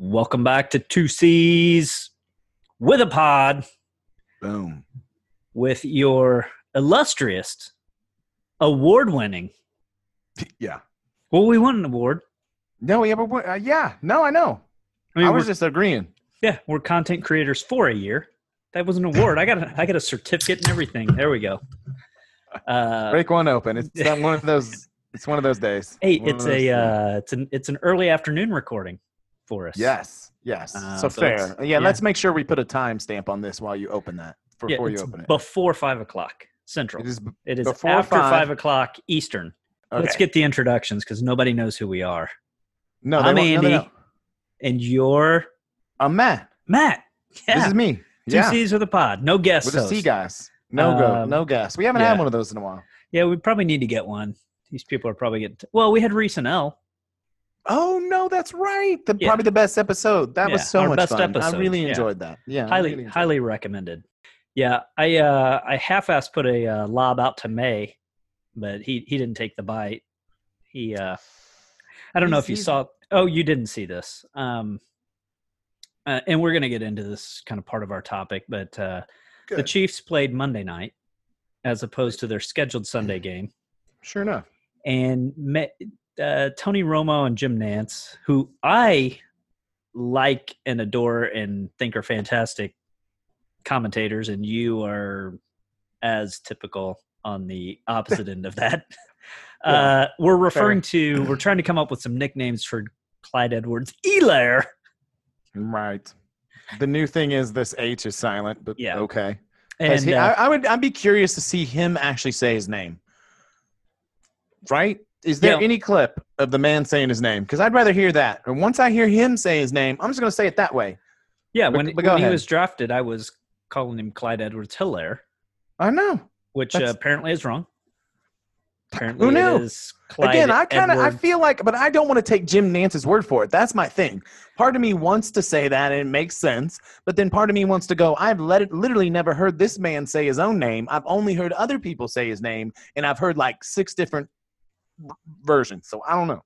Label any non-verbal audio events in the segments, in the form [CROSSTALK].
Welcome back to Two C's with a pod Boom. with your illustrious, award winning. [LAUGHS] Yeah. Well, we won an award. No, yeah, but uh, yeah, no, I know. I I, was just agreeing. yeah, we're content creators for a year. That was an award. I got a, I got a certificate and everything. There we go. [LAUGHS] Uh, Break one open. It's one of those. It's one of those days. hey, One it's a uh, it's an it's an early afternoon recording for us. yes, yes. Uh, so, so fair. Yeah, yeah. let's make sure we put a timestamp on this while you open that. yeah, Before you open it. before five o'clock central. It is. b- It is before after five. five o'clock Eastern. Let's get the introductions because nobody knows who we are. No, I'm Andy, no, and you're I'm Matt. Matt. Yeah, This is me. two Yeah, C's with a pod. No guest with a host. C guys. No go. Um, No gas. We haven't yeah. had one of those in a while. Yeah, we probably need to get one. These people are probably getting. well, we had Reese and L. Oh no, that's right. The, Yeah. Probably the best episode. That Yeah, was so much best fun. episode, I really enjoyed that. Yeah, highly really highly recommended. Yeah, I uh I half-assed put a uh, lob out to May, but he he didn't take the bite. He uh I don't know if you saw oh you didn't see this. Um uh, and we're going to get into this kind of part of our topic, but uh the Chiefs played Monday night as opposed to their scheduled Sunday [CLEARS THROAT] game. Sure enough. and met uh, Tony Romo and Jim Nantz, who I like and adore and think are fantastic commentators, and you are as typical on the opposite end of that. [LAUGHS] [LAUGHS] Yeah, uh, we're referring to, we're trying to come up with some nicknames for Clyde Edwards Elair. Right. The new thing is this H is silent, but Yeah. okay. And he- uh, I, I would I'd be curious to see him actually say his name. Right? Is there Yeah. any clip of the man saying his name? Because I'd rather hear that. And once I hear him say his name, I'm just going to say it that way. yeah, but- when, but when he was drafted, I was calling him Clyde Edwards Helaire, I know. which uh, apparently is wrong. Apparently Who it knew? is Clyde Again, I kind of I feel like, but I don't want to take Jim Nantz's word for it. That's my thing. Part of me wants to say that and it makes sense, but then part of me wants to go. I've let it, literally never heard this man say his own name. I've only heard other people say his name, and I've heard like six different v- versions. So I don't know.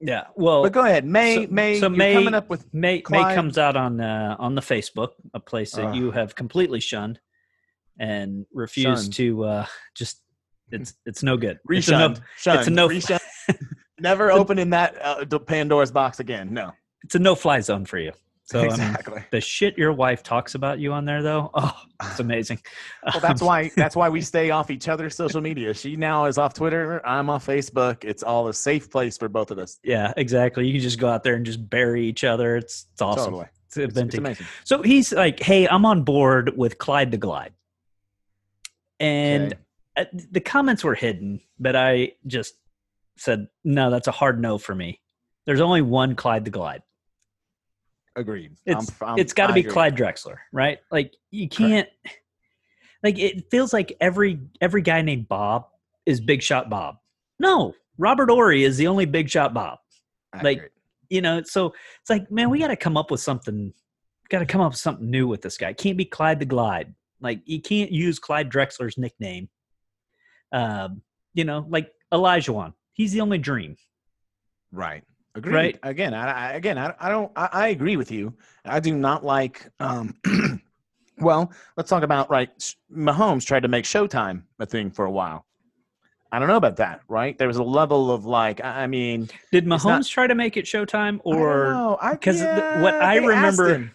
Yeah. Well, But go ahead, May. so- May. so you're May- coming up with May May comes out on uh, on the Facebook, a place that Ugh. you have completely shunned and refused Shunned. to uh, just. It's it's no good. It's a no, reshunned. Shunned. it's a no- Reshunned. [LAUGHS] never opening that uh, Pandora's box again. No. it's a no fly zone for you. So I mean, exactly. the shit your wife talks about you on there, though, [LAUGHS] oh, it's [SIGHS] amazing. Well, that's why um, that's why we [LAUGHS] stay off each other's social media. She now is off Twitter. I'm off Facebook. It's all a safe place for both of us. yeah, exactly. You can just go out there and just bury each other. It's it's awesome. Totally. It's It's, it's amazing. So he's like, "Hey, I'm on board with Clyde the Glide," and Okay. the comments were hidden, but I just said, "No, that's a hard no for me." There's only one Clyde the Glide. Agreed. It's I'm- I'm- it's got to be agree. Clyde Drexler, right? Like you can't. Like it feels like every every guy named Bob is Big Shot Bob. No, Robert Horry is the only Big Shot Bob. like, Accurate. you know so it's like man we got to come up with something got to come up with something new with this guy it can't be clyde the glide like you can't use clyde drexler's nickname um you know like olajuwon he's the only dream right. Agreed. right. Again, I, I again I, I don't I, I agree with you. I do not like um [CLEARS THROAT] well, let's talk about right Mahomes tried to make Showtime a thing for a while. I don't know about that, right? There was a level of like I mean, did mahomes not- try to make it showtime or know. I- 'cause the- what I remember-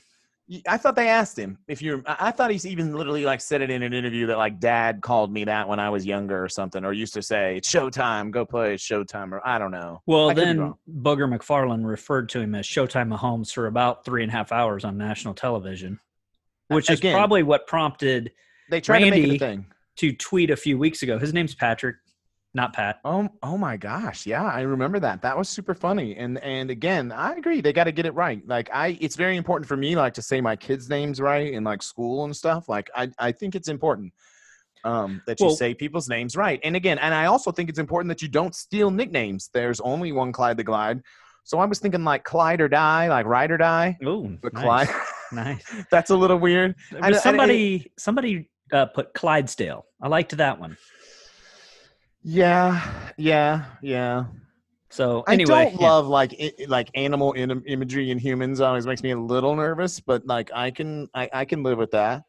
I thought they asked him if you're. I thought he's even literally like said it in an interview that like Dad called me that when I was younger or something, or used to say it's Showtime, go play it's Showtime, or I don't know. well I then booger mcfarland referred to him as showtime mahomes for about three and a half hours on national television which is probably what prompted They tried to make Randy- thing. to tweet a few weeks ago his name's patrick not pat Oh, oh my gosh, yeah, I remember that. That was super funny. And and again, I agree. They got to get it right. Like I, it's very important for me, like to say my kids' names right in like school and stuff. Like I, I think it's important um, that you Well- say people's names right. And again, and I also think it's important that you don't steal nicknames. There's only one Clyde the Glide. So I was thinking like Clyde or die, like ride or die. oh But nice. Clyde, nice [LAUGHS] that's a little weird. I was know- and it- somebody somebody uh, put Clydesdale. I liked that one. Yeah, yeah, yeah. So I anyway, don't yeah. love like i- like animal in, imagery in humans. Always makes me a little nervous, but like I can I, I can live with that.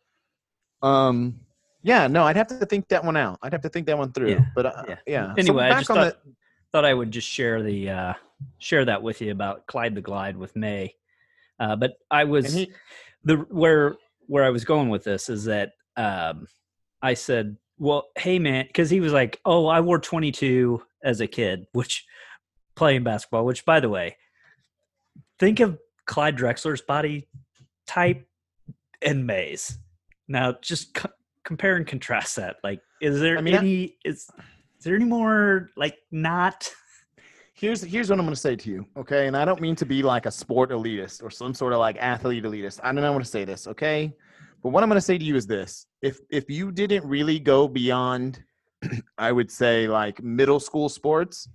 Um, yeah, no, I'd have to think that one out. I'd have to think that one through. Yeah, But uh, yeah. yeah. Anyway, I back just thought- thought I would just share the uh, share that with you about Clyde the Glide with May. Uh, but I was he, the where where I was going with this is that um, I said, "Well, hey man," because he was like, "Oh, I wore 22 as a kid," [LAUGHS] which playing basketball. Which, by the way, think of Clyde Drexler's body type and May's. Now, just co- compare and contrast that. Like, is there I mean, I- is is there any more like not? here's here's what I'm going to say to you, okay? And I don't mean to be like a sport elitist or some sort of like athlete elitist. I don't know how to say this, okay? But what I'm going to say to you is this: if if you didn't really go beyond, [CLEARS THROAT] I would say like middle school sports,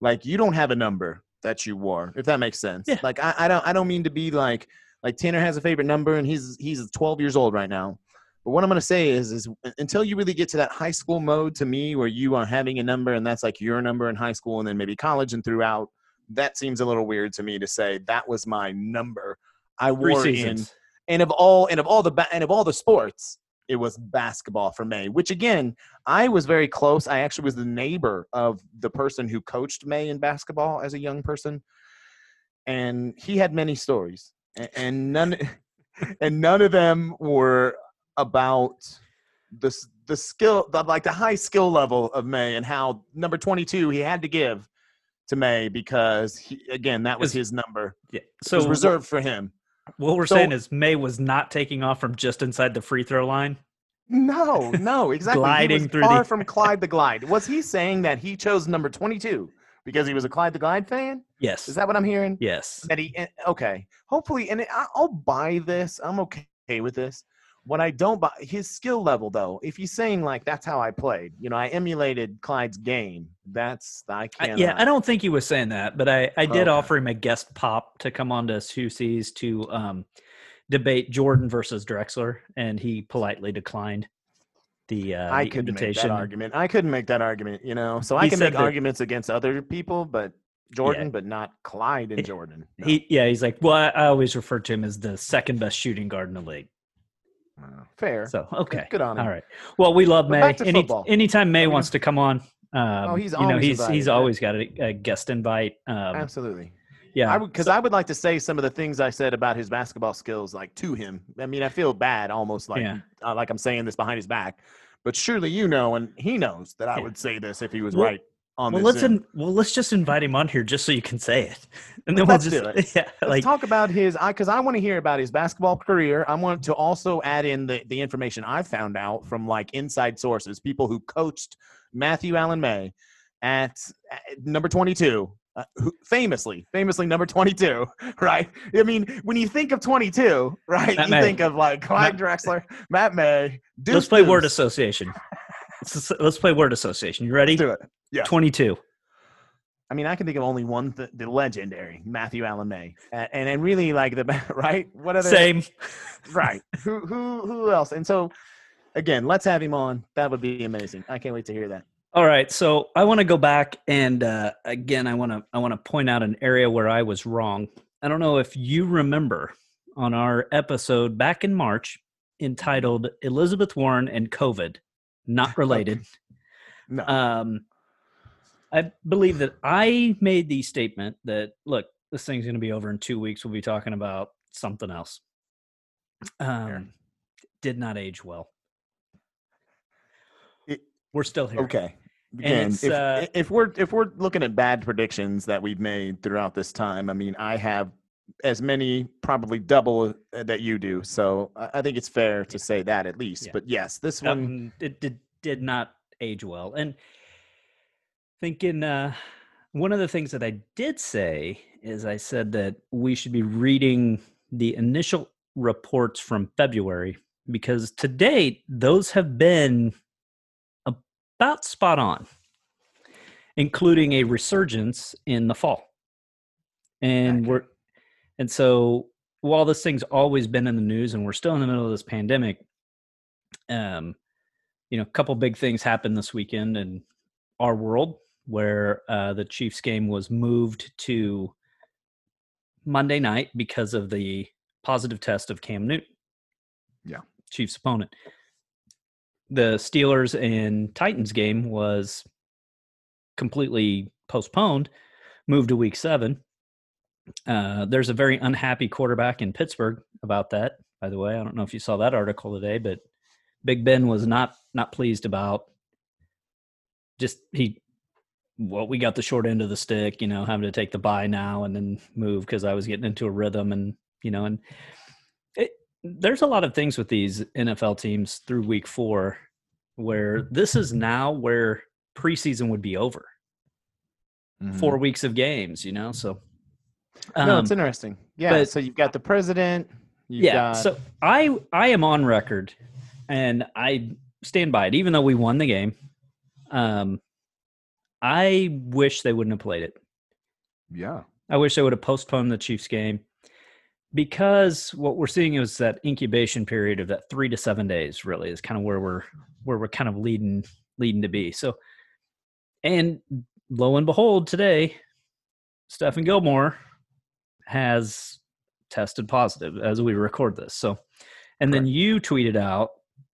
like you don't have a number that you wore, if that makes sense. Yeah. Like I, I don't I don't mean to be like like Tanner has a favorite number and he's he's 12 years old right now. But what I'm going to say is, is until you really get to that high school mode to me, where you are having a number and that's like your number in high school and then maybe college and throughout, that seems a little weird to me to say that was my number. I wore in. And of all and of all the and of all the sports, it was basketball for May. Which again, I was very close. I actually was the neighbor of the person who coached May in basketball as a young person, and he had many stories, and none [LAUGHS] and none of them were about the the skill, the, like the high skill level of May, and how number twenty two he had to give to May because he, again that was his number. Yeah. It So was reserved for him. What we're So- saying is May was not taking off from just inside the free throw line. No, no, exactly. Gliding through far the- from Clyde the Glide. Was he saying that he chose number twenty two because he was a Clyde the Glide fan? Yes. Is that what I'm hearing? yes. that he eh, okay hopefully and i'll buy this i'm okay with this what i don't buy his skill level though if he's saying like that's how i played you know i emulated clyde's game that's i I, can't yeah, I don't think he was saying that, but I, I did Okay. offer him a guest pop to come on to C's to um, debate Jordan versus Drexler, and he politely declined the, uh, i couldn't make that argument i couldn't make that argument you know so i He can make that- arguments against other people but jordan but not clyde and He- jordan No. He, yeah, he's like, well, I, I always refer to him as the second best shooting guard in the league. Uh, fair So okay, good on him All right. Well, we love May. Any, anytime May wants to come on, um, Oh, he's you know always he's he's always got a, a guest invite. Um, absolutely yeah, I would because I would like to say some of the things I said about his basketball skills, like to him. I mean, I feel bad, almost like Yeah. uh, like I'm saying this behind his back, but surely you know, and he knows that I Yeah. would say this if he was Well- right on well, let's Zoom. in, well let's just invite him on here just so you can say it, [LAUGHS] and then Let's we'll do just [LAUGHS] yeah, Let's like talk about his, I because I want to hear about his basketball career. I want to also add in the the information I found out from like inside sources, people who coached Matthew Allen May at, at number 22. Uh, who, famously, famously number 22, [LAUGHS] right? I mean, when you think of 22, right, Matt you May. think of like Clyde Drexler, Matt May. Deuce let's play word association. Let's, let's play word association. You ready? Let's do it. Yeah. Twenty-two. I mean, I can think of only one, th- the legendary Matthew Allen May, and, and and really like the [LAUGHS] right. What other Same. [LAUGHS] right who who who else and so again let's have him on that would be amazing i can't wait to hear that All right, so I want to go back and uh, again, I want to I want to point out an area where I was wrong. I don't know if you remember on our episode back in March entitled "Elizabeth Warren and COVID," not [LAUGHS] related. no um, I believe that I made the statement that look, this thing's going to be over in two weeks. We'll be talking about something else. Um, did not age well. It- We're still here. okay again if, uh, if we're if we're looking at bad predictions that we've made throughout this time i mean i have as many probably double uh, that you do so i, I think it's fair to say that at least Yeah. but yes this That one it did did not age well. And thinking uh one of the things that I did say is I said that we should be reading the initial reports from February because to date those have been about spot on, including a resurgence in the fall. And we're and so while this thing's always been in the news and we're still in the middle of this pandemic, um, you know, a couple big things happened this weekend in our world. where uh, the Chiefs game was moved to Monday night because of the positive test of Cam Newton. Yeah. Chiefs opponent. The Steelers and Titans game was completely postponed, moved to week seven. Uh, there's a very unhappy quarterback in Pittsburgh about that, by the way. I don't know if you saw that article today, but Big Ben was not not pleased about just he well, we got the short end of the stick, you know, having to take the buy now and then move because I was getting into a rhythm and you know, and it, there's a lot of things with these NFL teams through week four where this is now where preseason would be over. Mhm. Four weeks of games, you know, so no, um, it's interesting. Yeah. but- so you've got the president. You've yeah Got, so i i am on record and i stand by it even though we won the game um i wish they wouldn't have played it yeah. i wish they would have postponed the chiefs game because what we're seeing is that incubation period of that three to seven days really is kind of where we're where we're kind of leading leading to be so and lo and behold today stephen gilmore has tested positive as we record this so and then you tweeted out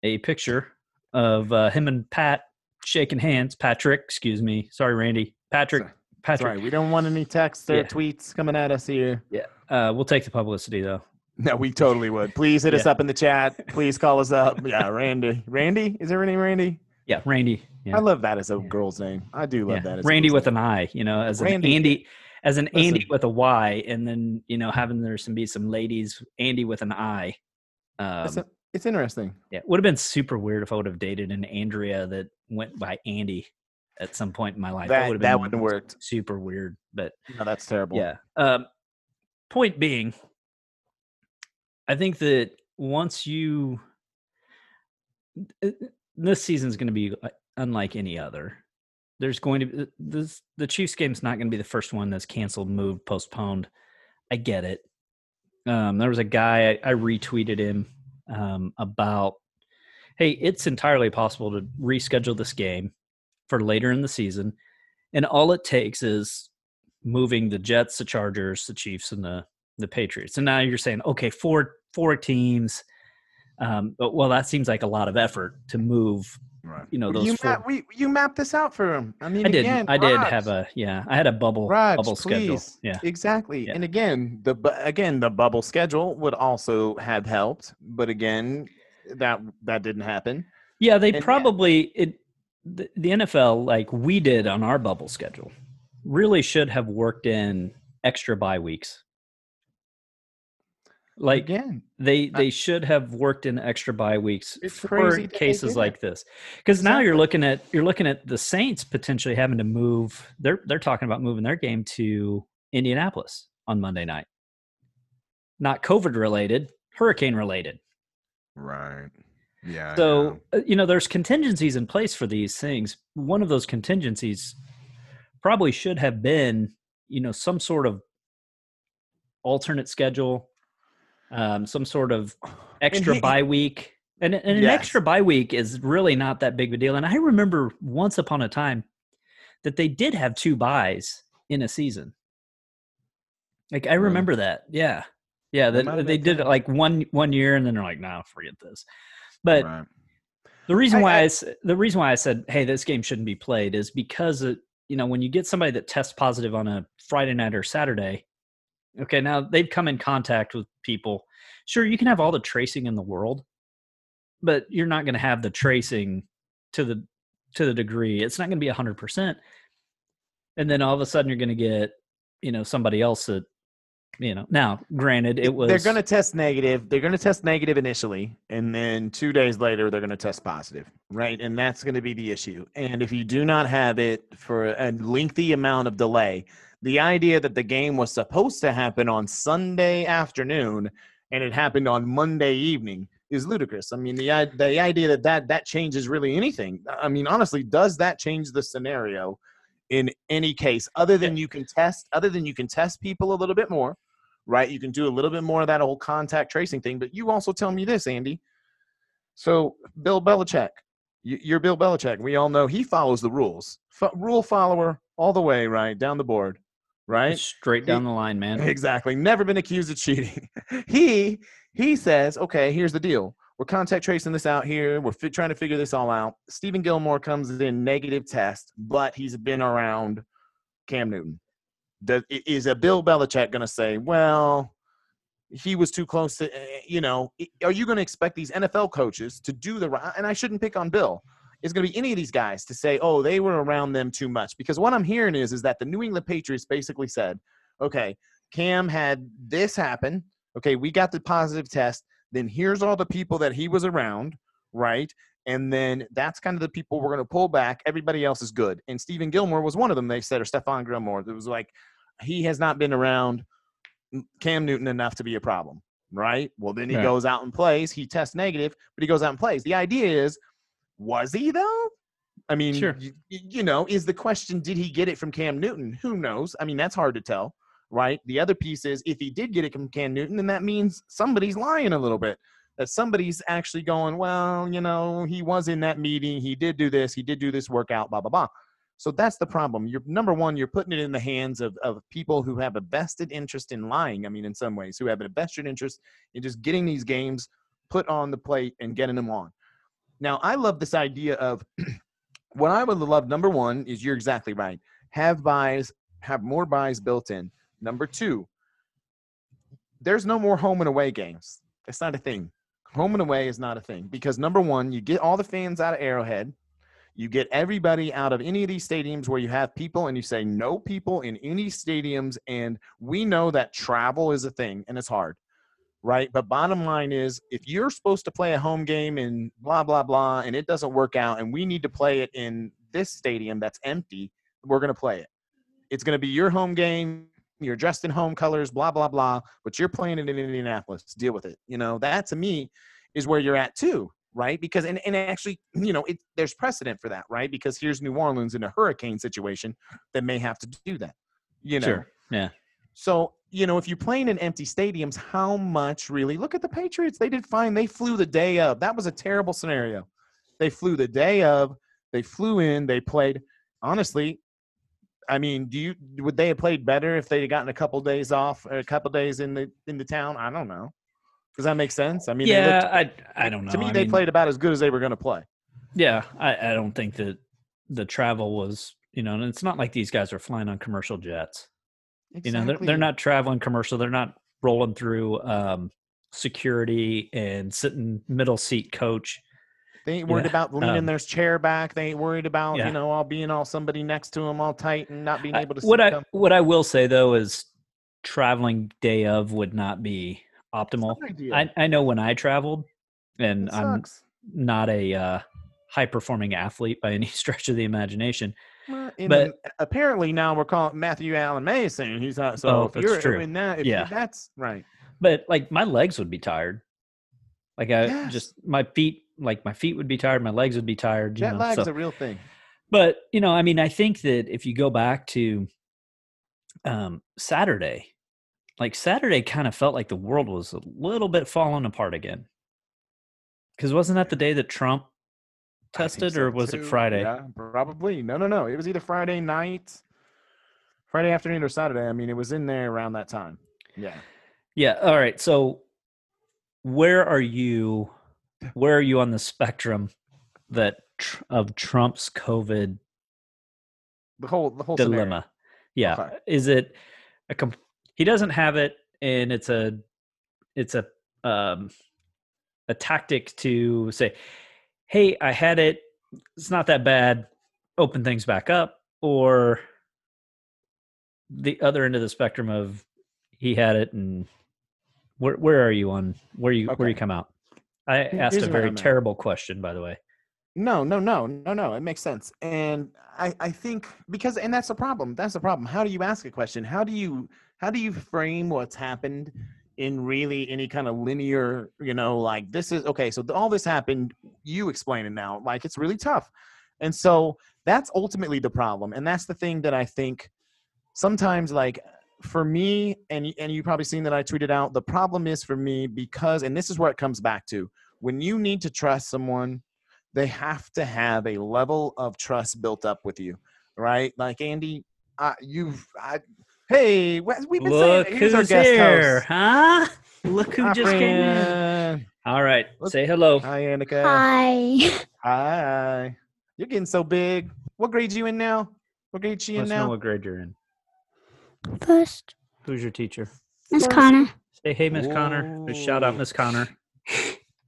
a picture of uh, him and pat shaking hands patrick excuse me sorry randy patrick Sorry. Patrick right. We don't want any texts or Yeah. tweets coming at us here. uh, we'll take the publicity though No, we totally would. Please hit us up in the chat. [LAUGHS] Please call us up. Yeah, Randy. Randy? Is there name Randy? yeah randy yeah. I love that as a Yeah. girl's name. I do love Yeah, that as a Randy with name. an I, you know, as an Randy. Andy, as an Andy with a Y, and then you know having there some be some ladies Andy with an I. Um, It's, a- it's interesting. yeah, would have been super weird if I would have dated an Andrea that went by Andy at some point in my life. That would have that wouldn't worked. super weird, but No, that's terrible. yeah. Um, point being, I think that once you, this season's going to be uh, unlike any other. There's going to be this the Chiefs game's not going to be the first one that's canceled, moved, postponed. I get it. Um, there was a guy I, I retweeted him um, about, hey, it's entirely possible to reschedule this game for later in the season, and all it takes is moving the Jets, the Chargers, the Chiefs, and the the Patriots. And now you're saying, okay, four four teams. Um, but well, that seems like a lot of effort to move. Right. You know, those you, four- map, we, you mapped this out for him. I mean, I did. again, I did Raj, have a yeah. I had a bubble Raj, bubble schedule. please. Yeah. Exactly. Yeah. And again, the bu- again the bubble schedule would also have helped, but again, that that didn't happen. Yeah, they And yeah. probably it the, the NFL like we did on our bubble schedule really should have worked in extra bye weeks. Like again, they I- they should have worked in extra bye weeks for crazy that they cases like this. Because now you're looking at you're looking at the Saints potentially having to move. They're they're talking about moving their game to Indianapolis on Monday night. Not COVID related, hurricane related. right? Yeah. So, uh, you know, there's contingencies in place for these things. One of those contingencies probably should have been, you know, some sort of alternate schedule, um, some sort of extra he- bye week. And, and an Yes. extra bye week is really not that big of a deal. And I remember once upon a time that they did have two buys in a season. Like I Really? remember that. Yeah. Yeah, That have they did it like one one year and then they're like, "No, forget this." But right. the reason I- why I- I, the reason why I said, "Hey, this game shouldn't be played," is because it, you know when you get somebody that tests positive on a Friday night or Saturday, okay, now they've come in contact with people. Sure, you can have all the tracing in the world, but you're not going to have the tracing to the to the degree. It's not going to be hundred percent. And then all of a sudden, you're going to get you know somebody else that you know. Now, granted, it was They're going to test negative. They're going to test negative initially, and then two days later, they're going to test positive, right? And that's going to be the issue. And if you do not have it for a lengthy amount of delay, the idea that the game was supposed to happen on Sunday afternoon and it happened on Monday evening is ludicrous. I mean, the the idea that that that changes really anything. I mean, honestly, does that change the scenario in any case other than you can test other than you can test people a little bit more, right? You can do a little bit more of that whole contact tracing thing, but you also tell me this, Andy. So, Bill Belichick, You- You're Bill Belichick. We all know he follows the rules. F- rule follower all the way, right down the board, right? Straight down the line, man. Exactly. Never been accused of cheating. [LAUGHS] he he says, okay, here's the deal. We're contact tracing this out here. We're fi- trying to figure this all out. Stephen Gilmore comes in negative test, but he's been around Cam Newton. Is a Bill Belichick going to say, well, he was too close to, eh, you know, are you going to expect these NFL coaches to do the right? And I shouldn't pick on Bill. Is going to be any of these guys to say, oh, they were around them too much? Because what I'm hearing is, is that the New England Patriots basically said, okay, Cam had this happen. Okay, we got the positive test. Then here's all the people that he was around, right? And then that's kind of the people we're going to pull back. Everybody else is good. And Stephen Gilmore was one of them, they said, or Stephon Gilmore. It was like, he has not been around Cam Newton enough to be a problem, right? Well, then he Right. goes out and plays. He tests negative, but he goes out and plays. The idea is, was he though? I mean, Sure. you, you know, is the question, did he get it from Cam Newton? Who knows? I mean, that's hard to tell, right? The other piece is, if he did get it from Cam Newton, then that means somebody's lying a little bit. That somebody's actually going, well, you know, he was in that meeting. He did do this. He did do this workout, blah, blah, blah. So that's the problem. You're number one, you're putting it in the hands of, of people who have a vested interest in lying. I mean, in some ways, who have a vested interest in just getting these games put on the plate and getting them on. Now, I love this idea of [CLEARS THROAT] what I would love. Number one is you're exactly right. Have buys, have more buys built in. Number two, there's no more home and away games. It's not a thing. Home and away is not a thing because number one, you get all the fans out of Arrowhead. You get everybody out of any of these stadiums where you have people and you say no people in any stadiums. And we know that travel is a thing and it's hard, right? But bottom line is if you're supposed to play a home game and blah, blah, blah, and it doesn't work out and we need to play it in this stadium that's empty, we're going to play it. It's going to be your home game. You're dressed in home colors, blah, blah, blah, but you're playing it in Indianapolis. Deal with it. You know, that to me is where you're at too right? Because and, and actually, [CLEARS THROAT] you know, it, there's precedent for that, right? Because here's New Orleans in a hurricane situation that may have to do that. You know, Sure. Yeah. so you know, if you're playing in empty stadiums, how much really? Look at the Patriots; they did fine. They flew the day of. That was a terrible scenario. They flew the day of. They flew in. They played. Honestly, I mean, do you would they have played better if they had gotten a couple days off or a couple days in the in the town? I don't know. Does that make sense? I mean, yeah, looked- I I don't know. to me, I they mean, played about as good as they were going to play. Yeah, I, I don't think that the travel was, you know, and it's not like these guys are flying on commercial jets. Exactly. You know, they're, they're not traveling commercial. They're not rolling through um, security and sitting middle seat coach. They ain't worried yeah, about leaning um, their chair back. They ain't worried about Yeah. you know all being all somebody next to them all tight and not being able to. what sit I what I will say though is traveling day of would not be optimal. I I know when I traveled, and I'm not a uh, high performing athlete by any [LAUGHS] stretch of the imagination. Well, but- apparently now we're calling Matthew Allen Mason. He's not. So Oh, if that's you're true. in that, if Yeah. that's right. But like my legs would be tired. Like I Yes. just my feet like my feet would be tired, my legs would be tired. You Jet know, lag's so- a real thing. But you know, I mean, I think that if you go back to um, Saturday, like Saturday, kind of felt like the world was a little bit falling apart again. Because wasn't that the day that Trump tested, so, or was it. Friday? Yeah, probably. No, no, no. It was either Friday night, Friday afternoon, or Saturday. I mean, it was in there around that time. Yeah. Yeah. All right. So, where are you? Where are you on the spectrum that of Trump's COVID The whole the whole scenario. dilemma? Yeah. Okay. Is it a com- he doesn't have it and it's a it's a um a tactic to say, "Hey, I had it. It's not that bad. Open things back up." Or the other end of the spectrum of he had it and where where are you on where you where you come out? I asked here's a very terrible question by the way. No, no, no, no, no. It makes sense. And I, I think because and that's the problem. That's the problem. How do you ask a question? How do you how do you frame what's happened in really any kind of linear, you know, like this is okay, so all this happened, you explain it now. Like it's really tough. And so that's ultimately the problem. And that's the thing that I think sometimes like for me and and you probably seen that I tweeted out the problem is for me because and this is where it comes back to when you need to trust someone they have to have a level of trust built up with you, right? Like Andy, uh, you've, I, hey, we- we've been Look saying, here's who's our guest here, host. huh? Look who Hi, just came in. All right, Look- say hello. Hi, Annika. Hi. Hi. You're getting so big. What grade you in now? What grade she in Let's know now? what grade you're in. First, Who's your teacher? Miss Connor. Say hey, Miss Connor. Just shout out Ooh. Miss Connor.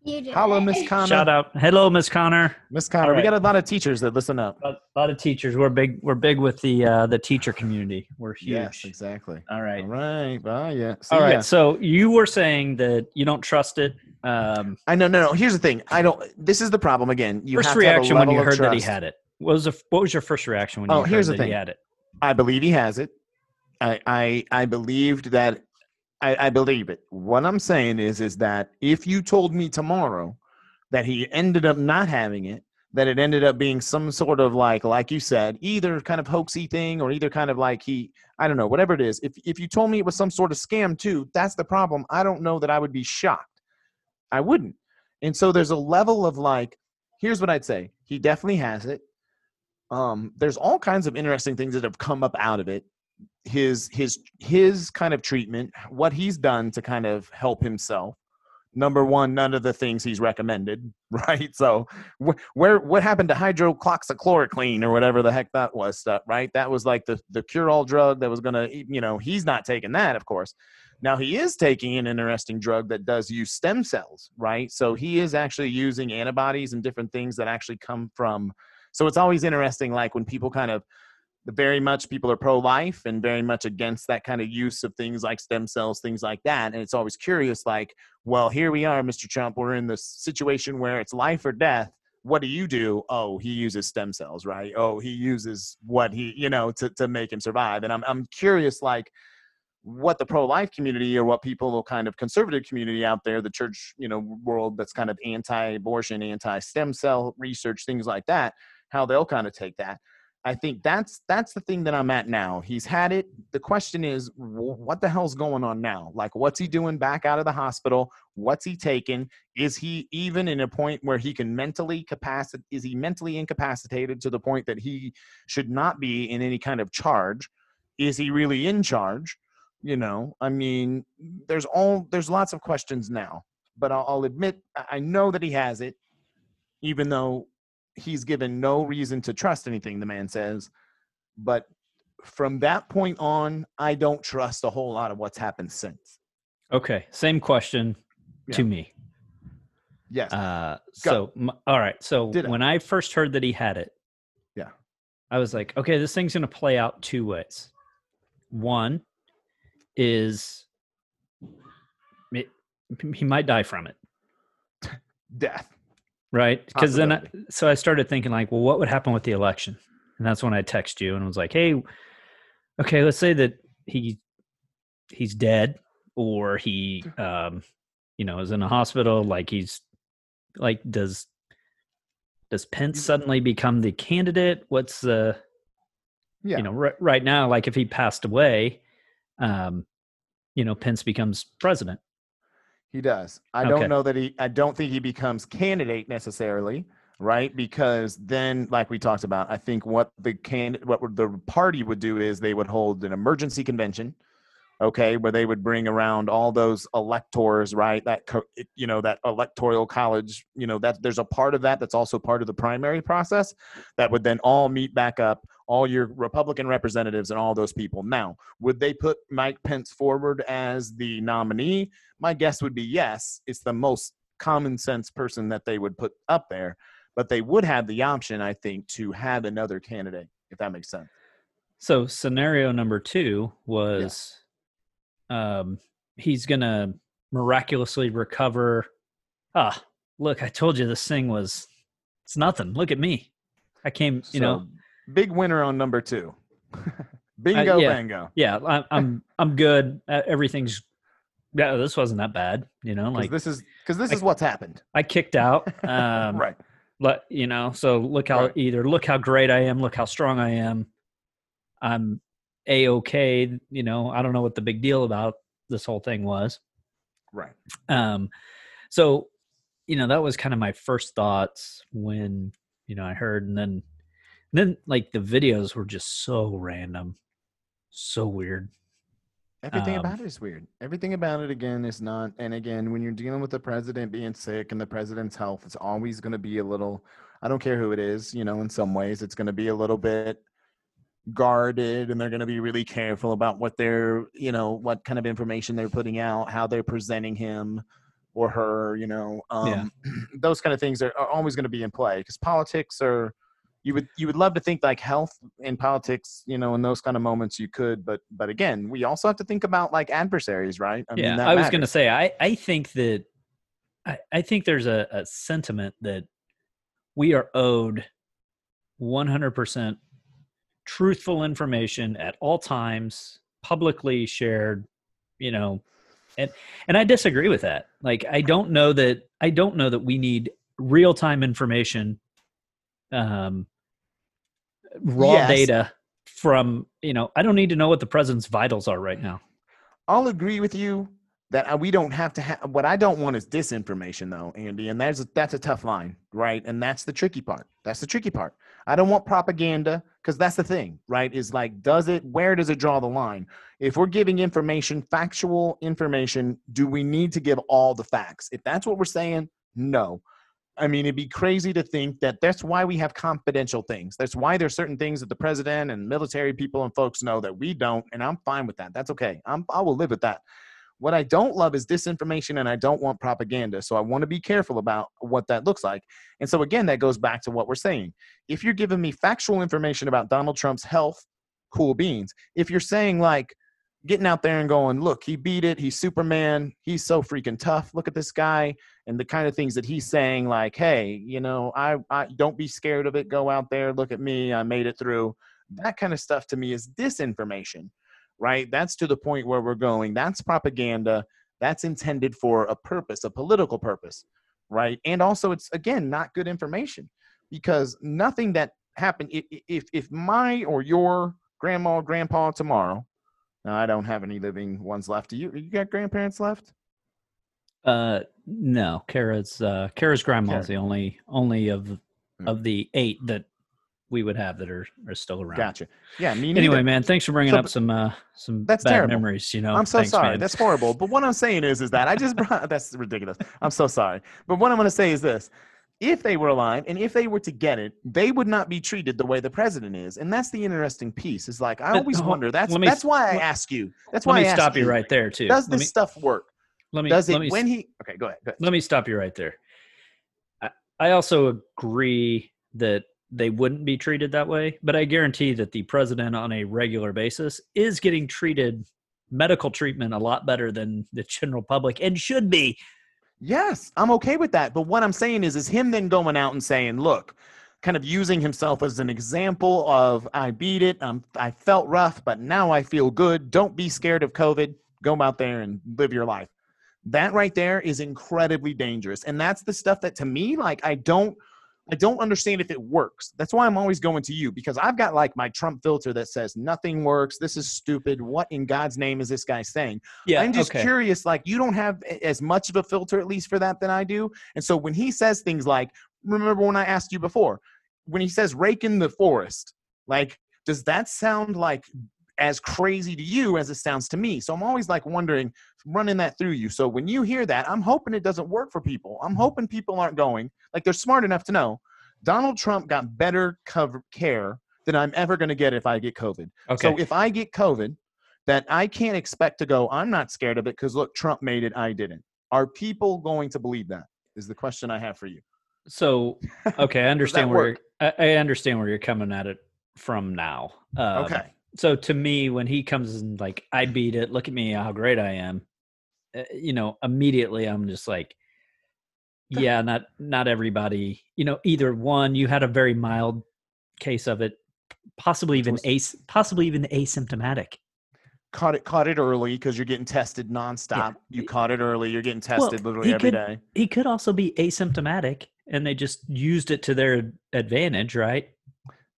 You do Hello. Miss Connor. Shout out, hello, Miss Connor. Miss Connor. All We got a lot of teachers that listen up. A lot of teachers. We're big. We're big with the uh, the teacher community. We're huge. Yes, exactly. All right. All right. Oh, yeah. See All right. ya. So you were saying that you don't trust it. Um, I know. No, no. Here's the thing. I don't. This is the problem again. You first have to have a reaction when you level of heard that he had it. What was the, what was your first reaction when you Oh, heard here's the that he had it? I believe he has it. I I I believed that. I, I believe it. What I'm saying is, is that if you told me tomorrow that he ended up not having it, that it ended up being some sort of like, like you said, either kind of hoaxy thing or either kind of like he, I don't know, whatever it is. If if you told me it was some sort of scam too, that's the problem. I don't know that I would be shocked. I wouldn't. And so there's a level of like, here's what I'd say. He definitely has it. Um, there's all kinds of interesting things that have come up out of it his his his kind of treatment what he's done to kind of help himself. Number one none of the things he's recommended [LAUGHS] right? So wh- where what happened to hydroxychloroquine or whatever the heck that was stuff right? That was like the the cure all drug that was gonna you know he's not taking that of course. Now he is taking an interesting drug that does use stem cells right? So he is actually using antibodies and different things that actually come from so it's always interesting like when people kind of very much people are pro-life and very much against that kind of use of things like stem cells things like that and it's always curious like well here we are mr trump we're in this situation where it's life or death. What do you do? Oh he uses stem cells right? Oh he uses what he you know to, to make him survive. And i'm, I'm curious like what the pro-life community or what people kind of conservative community out there the church you know world that's kind of anti-abortion anti-stem cell research things like that how they'll kind of take that I think that's that's the thing that I'm at now. He's had it. The question is, what the hell's going on now? Like, what's he doing back out of the hospital? What's he taking? Is he even in a point where he can mentally capacit? Is he mentally incapacitated to the point that he should not be in any kind of charge? Is he really in charge? You know, I mean, there's all there's lots of questions now. But I'll, I'll admit, I I know that he has it, even though he's given no reason to trust anything the man says but from that point on i don't trust a whole lot of what's happened since Okay. Same question to me. yes Uh, so m- all right. So Ditto. when I first heard that he had it, Yeah. I was like, okay, this thing's gonna play out two ways. One is it, he might die from it, [LAUGHS] death right? Because then, I, so I started thinking like, well, what would happen with the election? And that's when I text you and was like, hey, okay, let's say that he he's dead or he um you know is in a hospital like he's like does does pence suddenly become the candidate what's the yeah you know right, right now like if he passed away um you know pence becomes president he does i Okay. don't know that he i don't think he becomes candidate necessarily right because then like we talked about i think what the can what would- the party would do is they would hold an emergency convention okay where they would bring around all those electors right? That eh, you know that electoral college you know that there's a part of that that's also part of the primary process that would then all meet back up all your republican representatives and all those people. Now would they put mike pence forward as the nominee? My guess would be yes. It's the most common sense person that they would put up there but they would have the option i think to have another candidate if that makes sense. So scenario number two was um he's gonna miraculously recover ah look i told you this thing was it's nothing look at me i came you know big winner on number two. [LAUGHS] Bingo, Uh, yeah. bango. yeah I, i'm i'm good Uh, everything's yeah this wasn't that bad you know, like this is because this I- is what's happened. i kicked out [LAUGHS] um right. but you know so look how Right. either look how great i am look how strong i am i'm a-okay you know i don't know what the big deal about this whole thing was Right. um so you know that was kind of my first thoughts when you know I heard, and then then like the videos were just so random, so weird. Everything Um, about it is weird. Everything about it again is not. And again, when you're dealing with the president being sick and the president's health, it's always going to be a little. I don't care who it is. You know, in some ways, it's going to be a little bit guarded, and they're going to be really careful about what they're, you know, what kind of information they're putting out, how they're presenting him or her. You know, um, Yeah. [CLEARS THROAT] those kind of things are, are always going to be in play because politics are. You would you would love to think like health in politics, you know, in those kind of moments you could, but but again, we also have to think about like adversaries, right? I yeah, that I was going to say I I think that I I think there's a, a sentiment that we are owed 100% truthful information at all times, publicly shared, you know, and and I disagree with that. Like I don't know that I don't know that we need real time information, um, raw Yes. data from you know. I don't need to know what the president's vitals are right now. I'll agree with you that uh, we don't have to have. What I don't want is disinformation, though, Andy, and that's a, that's a tough line, right? And that's the tricky part. That's the tricky part. I don't want propaganda because that's the thing, right? Is like, does it? Where does it draw the line? If we're giving information, factual information, do we need to give all the facts? If that's what we're saying, no. I mean, it'd be crazy to think that that's why we have confidential things. That's why there's certain things that the president and military people and folks know that we don't, and I'm fine with that. That's okay. I'm, I will live with that. What I don't love is disinformation, and I don't want propaganda. So I want to be careful about what that looks like. And so again, that goes back to what we're saying. If you're giving me factual information about Donald Trump's health, cool beans. If you're saying like getting out there and going, look, he beat it. He's Superman. He's so freaking tough. Look at this guy and the kind of things that he's saying like hey you know I, I don't be scared of it go out there look at me i made it through that kind of stuff to me is disinformation right that's to the point where we're going that's propaganda that's intended for a purpose a political purpose right and also it's again not good information because nothing that happened if if my or your grandma or grandpa tomorrow now, i don't have any living ones left do you you got grandparents left Uh, no, Kara's uh, Kara's grandma's Kara. the only only of Hmm. of the eight that we would have that are are still around. gotcha yeah me Anyway, man, thanks for bringing So, up some uh some That's bad terrible. memories. You know, I'm so Thanks, sorry. man. That's horrible. But what I'm saying is, is that I just brought. [LAUGHS] That's ridiculous. I'm so sorry. But what I'm going to say is this: if they were alive and if they were to get it, they would not be treated the way the president is, and that's the interesting piece. Is like I But always wonder. That's me- that's why I ask you. That's why let me I stop you right there too. Does let this me stuff work? let me Does let it me when he? Okay, go ahead. Go ahead. let me stop you right there. I, I also agree that they wouldn't be treated that way, but I guarantee that the president on a regular basis is getting treated medical treatment a lot better than the general public and should be. Yes, I'm okay with that. But what I'm saying is, is him then going out and saying, look, kind of using himself as an example of I beat it. Um, I felt rough, but now I feel good. Don't be scared of COVID. Go out there and live your life. That right there is incredibly dangerous. And that's the stuff that to me, like I don't I don't understand if it works. That's why I'm always going to you because I've got like my Trump filter that says nothing works. This is stupid. What in God's name is this guy saying? Yeah, I'm just okay. curious. Like, you don't have as much of a filter, at least for that, than I do. And so when he says things like, remember when I asked you before, when he says rake in the forest, like, does that sound like as crazy to you as it sounds to me? So I'm always like wondering, running that through you. So when you hear that, I'm hoping it doesn't work for people. I'm hoping people aren't going, like, they're smart enough to know Donald Trump got better cover care than I'm ever going to get if I get COVID. Okay. So if I get COVID, that I can't expect to go, I'm not scared of it because look, Trump made it, I didn't. Are people going to believe that? Is the question I have for you. So okay, I [LAUGHS] understand where you're, I, I understand where you're coming at it from now. Um, Okay. So to me, when he comes and like, I beat it. Look at me, how great I am. uh, You know, immediately I'm just like, yeah, not not everybody. You know, either one, you had a very mild case of it, possibly even ace, possibly even asymptomatic. Caught it caught it early because you're getting tested nonstop. You caught it early, you're getting Well, tested literally he every could- day. He could also be asymptomatic, and they just used it to their advantage, right?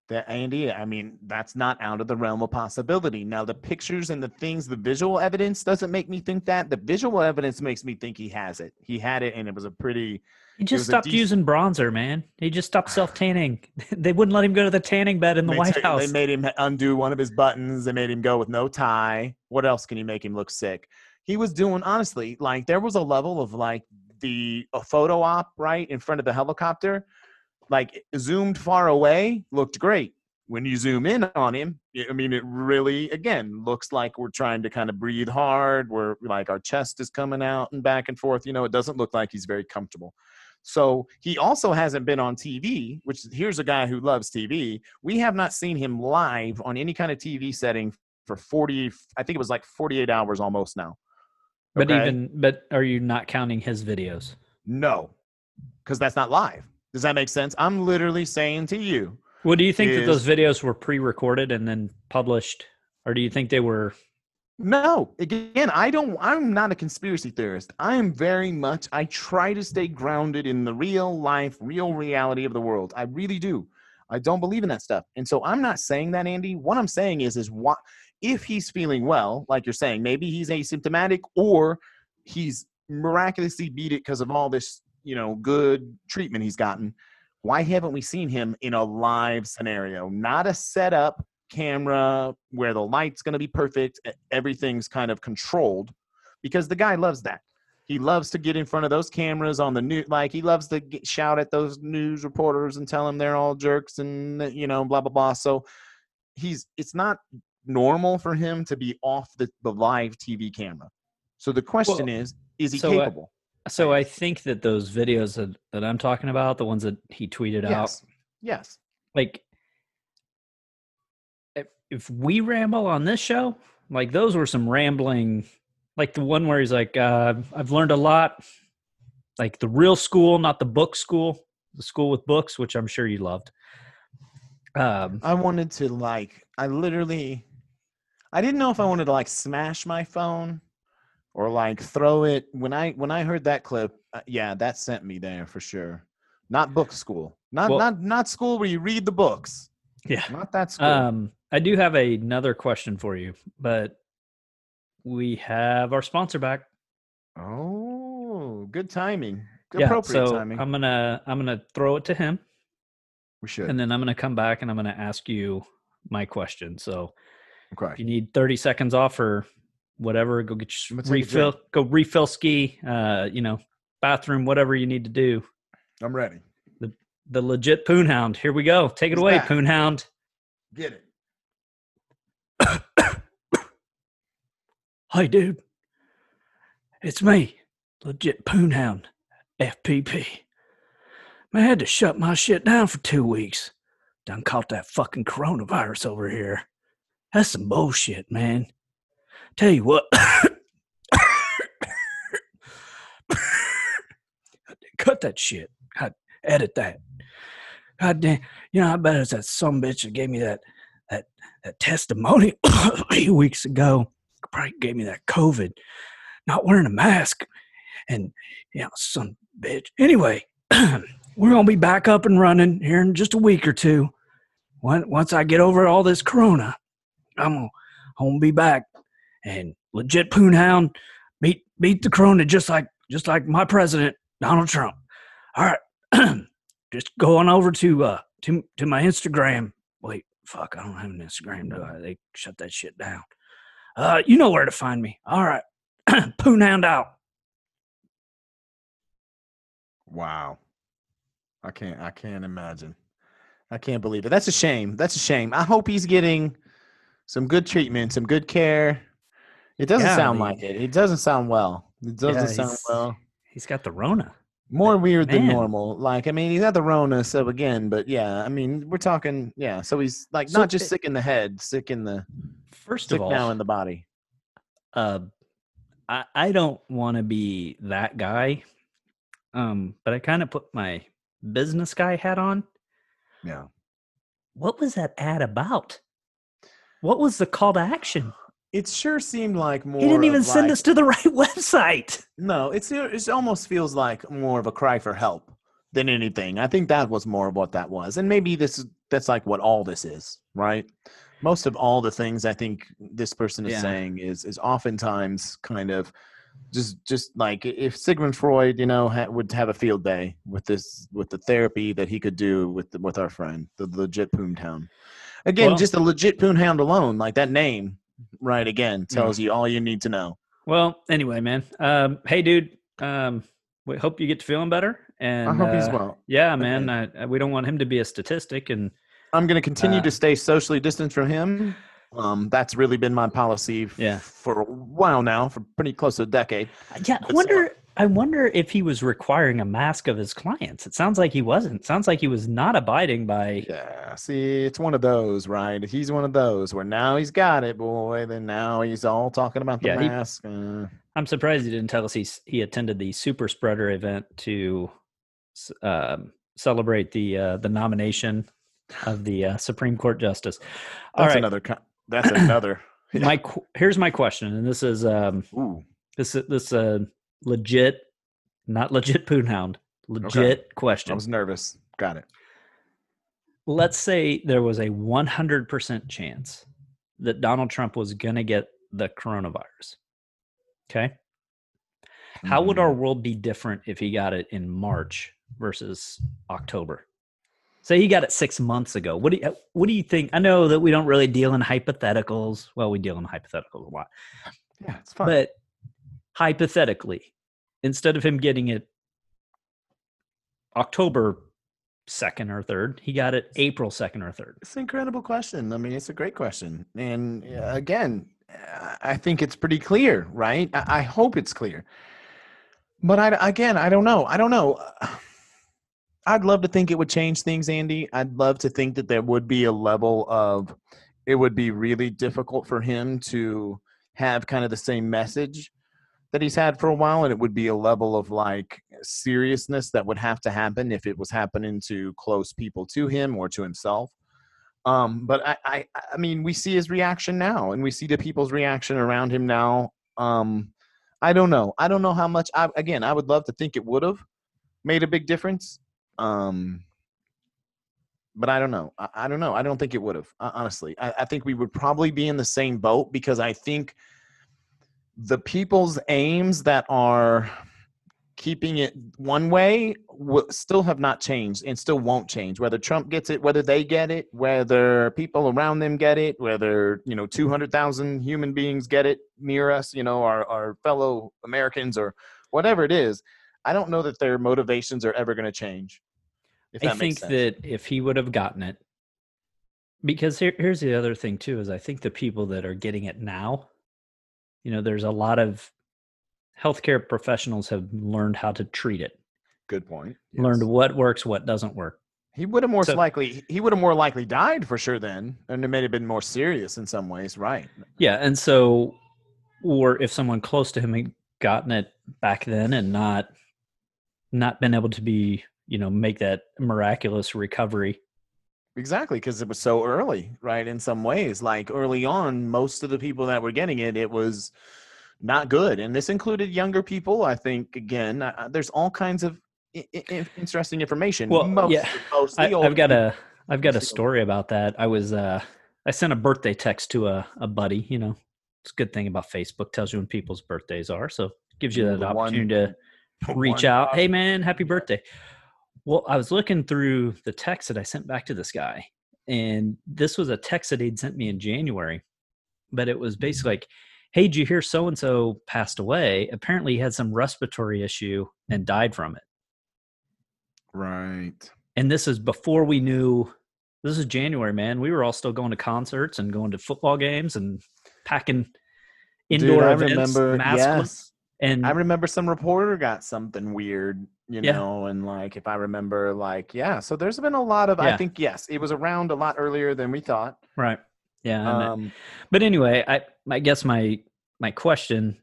That Andy, I mean, that's not out of the realm of possibility. Now, the pictures and the things, the visual evidence doesn't make me think that. The visual evidence makes me think he has it. He had it, and it was a pretty. He just stopped decent- using bronzer, man. He just stopped self tanning. [LAUGHS] they wouldn't let him go to the tanning bed in the they White took- House. They made him undo one of his buttons. They made him go with no tie. What else can you make him look sick? He was doing honestly, like there was a level of like the a photo op right in front of the helicopter, like zoomed far away, looked great. When you zoom in on him, I mean, it really again looks like we're trying to kind of breathe hard. We're like our chest is coming out and back and forth. You know, it doesn't look like he's very comfortable. So he also hasn't been on TV, which here's a guy who loves TV. We have not seen him live on any kind of TV setting for 40, I think it was like 48 hours almost now. but even but are you not counting his videos? No, because that's not live. Does that make sense? I'm literally saying to you, Well, do you think that those videos were pre-recorded and then published, or do you think they were? No, again, I don't. I'm not a conspiracy theorist. I am very much. I try to stay grounded in the real life, real reality of the world. I really do. I don't believe in that stuff, and so I'm not saying that, Andy. What I'm saying is, is what if he's feeling well, like you're saying, maybe he's asymptomatic, or he's miraculously beat it because of all this, you know, good treatment he's gotten. Why haven't we seen him in a live scenario, not a setup? camera where the light's going to be perfect everything's kind of controlled because the guy loves that he loves to get in front of those cameras on the new like he loves to get, shout at those news reporters and tell them they're all jerks and you know blah blah blah so he's it's not normal for him to be off the, the live tv camera so the question Well, is is he so, uh, capable So I think that those videos that, that I'm talking about, the ones that he tweeted out, yes. Yes. like if, if we ramble on this show, like those were some rambling, like the one where he's like, uh, "I've learned a lot," like the real school, not the book school, the school with books, which I'm sure you loved. Um, I wanted to like I literally I didn't know if I wanted to like smash my phone or like throw it when I when I heard that clip uh, yeah that sent me there for sure. Not book school. Not Well- not not school where you read the books. Yeah. not that school. Um, I do have another question for you, but we have our sponsor back. oh good timing. Good yeah, appropriate so timing. I'm gonna I'm gonna throw it to him, we should. And then I'm gonna come back and I'm gonna ask you my question. So if okay you need 30 seconds off or whatever, go get your gonna take a refill. Go refill ski. Uh, you know, bathroom, whatever you need to do. I'm ready The legit Poon Hound. Here we go. Take it He's away, back. Poon Hound. get it Hey, dude. It's me, legit Poon Hound, FPP. Man, I had to shut my shit down for two weeks. Done caught that fucking coronavirus over here. That's some bullshit, man. Tell you what. Cut that shit. God, edit that. God damn. You know, I bet it's that some bitch that gave me that that that testimony [COUGHS] a few weeks ago. Probably gave me that COVID. Not wearing a mask. And you know, some bitch. Anyway, [CLEARS THROAT] we're gonna be back up and running here in just a week or two. Once I get over all this corona, I'm gonna, I'm gonna be back and legit poon hound beat beat the corona just like just like my president Donald Trump. All right, [CLEARS THROAT] just go on over to uh to to my Instagram. Wait, fuck, I don't have an Instagram. Do I? They shut that shit down. Uh, you know where to find me. All right, [CLEARS THROAT] poon hound out. Wow. I can't I can't imagine. I can't believe it. That's a shame. That's a shame. I hope he's getting some good treatment, some good care. It doesn't Yeah, I sound mean- like it. It doesn't sound well. It doesn't Yeah, sound well. He's got the Rona. More weird than normal. Like, I mean, he's got the Rona, so again, but yeah, I mean, we're talking, yeah. So he's like So not just it- sick in the head, sick in the First sick of all, now in the body. uh, I I don't want to be that guy, um, but I kind of put my business guy hat on. Yeah. What was that ad about? What was the call to action? It sure seemed like more. He didn't even send like- us to the [LAUGHS] right website. No, it's it almost feels like more of a cry for help than anything. I think that was more of what that was, and maybe this that's like what all this is, right? Most of all the things I think this person is Yeah. saying is is oftentimes kind of just just like if Sigmund Freud, you know, ha- would have a field day with this with the therapy that he could do with the, with our friend, the legit Poontown. Again, Well- just the legit Poonhound alone, like that name, right? Again, tells you all you need to know. Well, anyway, man. Um, hey, dude. Um, we hope you get to feeling better. And I hope he's uh, well. Yeah, man. I, I- we don't want him to be a statistic. And I'm going to continue Uh, to stay socially distanced from him. Um, that's really been my policy f- Yeah. for a while now, for pretty close to a decade. yeah, I But so- wonder. I wonder if he was requiring a mask of his clients. It sounds like he wasn't. It sounds like he was not abiding by. Yeah, see, it's one of those, right? He's one of those where now he's got it, boy. Then now he's all talking about the Yeah, he- mask. uh, I'm surprised he didn't tell us he he attended the super spreader event to um, celebrate the uh, the nomination of the uh, Supreme Court justice. All that's right, another. That's [CLEARS THROAT] another. my here's my question, and this is um, Ooh, this is this uh, legit, not legit poonhound, legit I question. I was nervous. Got it. Let's say there was a 100% chance that Donald Trump was going to get the coronavirus. Okay. How would our Mhm. world be different if he got it in March versus October? Say he got it six months ago. What do you What do you think? I know that we don't really deal in hypotheticals. Well, we deal in hypotheticals a lot, Yeah, it's fun. but hypothetically, instead of him getting it October second or third, he got it April second or third. It's an incredible question. I mean, it's a great question. And uh, again, I think it's pretty clear, right? I, I hope it's clear. But I, again, I don't know. I don't know. [SIGHS] I'd love to think it would change things, Andy. I'd love to think that there would be a level of it would be really difficult for him to have kind of the same message that he's had for a while and it would be a level of like seriousness that would have to happen if it was happening to close people to him or to himself. Um but I, I i mean we see his reaction now and we see the people's reaction around him now. Um i don't know. I don't know how much i again i would love to think it would have made a big difference. Um but i don't know. I, I don't know. I don't think it would have honestly. I, I think we would probably be in the same boat because i think the people's aims that are keeping it one way will still have not changed and still won't change whether trump gets it whether they get it whether people around them get it whether you know 200,000 human beings get it near us you know our, our fellow americans or whatever it is i don't know that their motivations are ever going to change I think sense. that if he would have gotten it, because here, here's the other thing too is I think the people that are getting it now, you know, there's a lot of healthcare professionals have learned how to treat it, good point learned what works, what doesn't work. he would have more So- likely he would have more likely died for sure then and it may have been more serious in some ways right Yeah, and so, or if someone close to him had gotten it back then and not, not been able to be, you know, make that miraculous recovery. Exactly, because it was so early, right? In some ways, like early on, most of the people that were getting it, it was not good, and this included younger people. I think again, uh, there's all kinds of I- I- interesting information. Well, most, yeah, mostly I, I've, got a I've got a story about that. I was uh I sent a birthday text to a, a buddy, you know. It's a good thing about Facebook, tells you when people's birthdays are. So gives you that the one- opportunity to reach out. Hey man, happy birthday. Well, I was looking through the text that I sent back to this guy, and this was a text that he'd sent me in January. But it was basically mm-hmm. like, Hey, did you hear so and so passed away? Apparently he had some respiratory issue and died from it Right. and this is before we knew this is january man we were all still going to concerts and going to football games and packing indoor Dude, I events remember. maskless Yes, and I remember some reporter got something weird, you Yeah. know, and like if I remember, like yeah. So there's been a lot of. I think yes, it was around a lot earlier than we thought. right yeah Um, but anyway i i guess my my question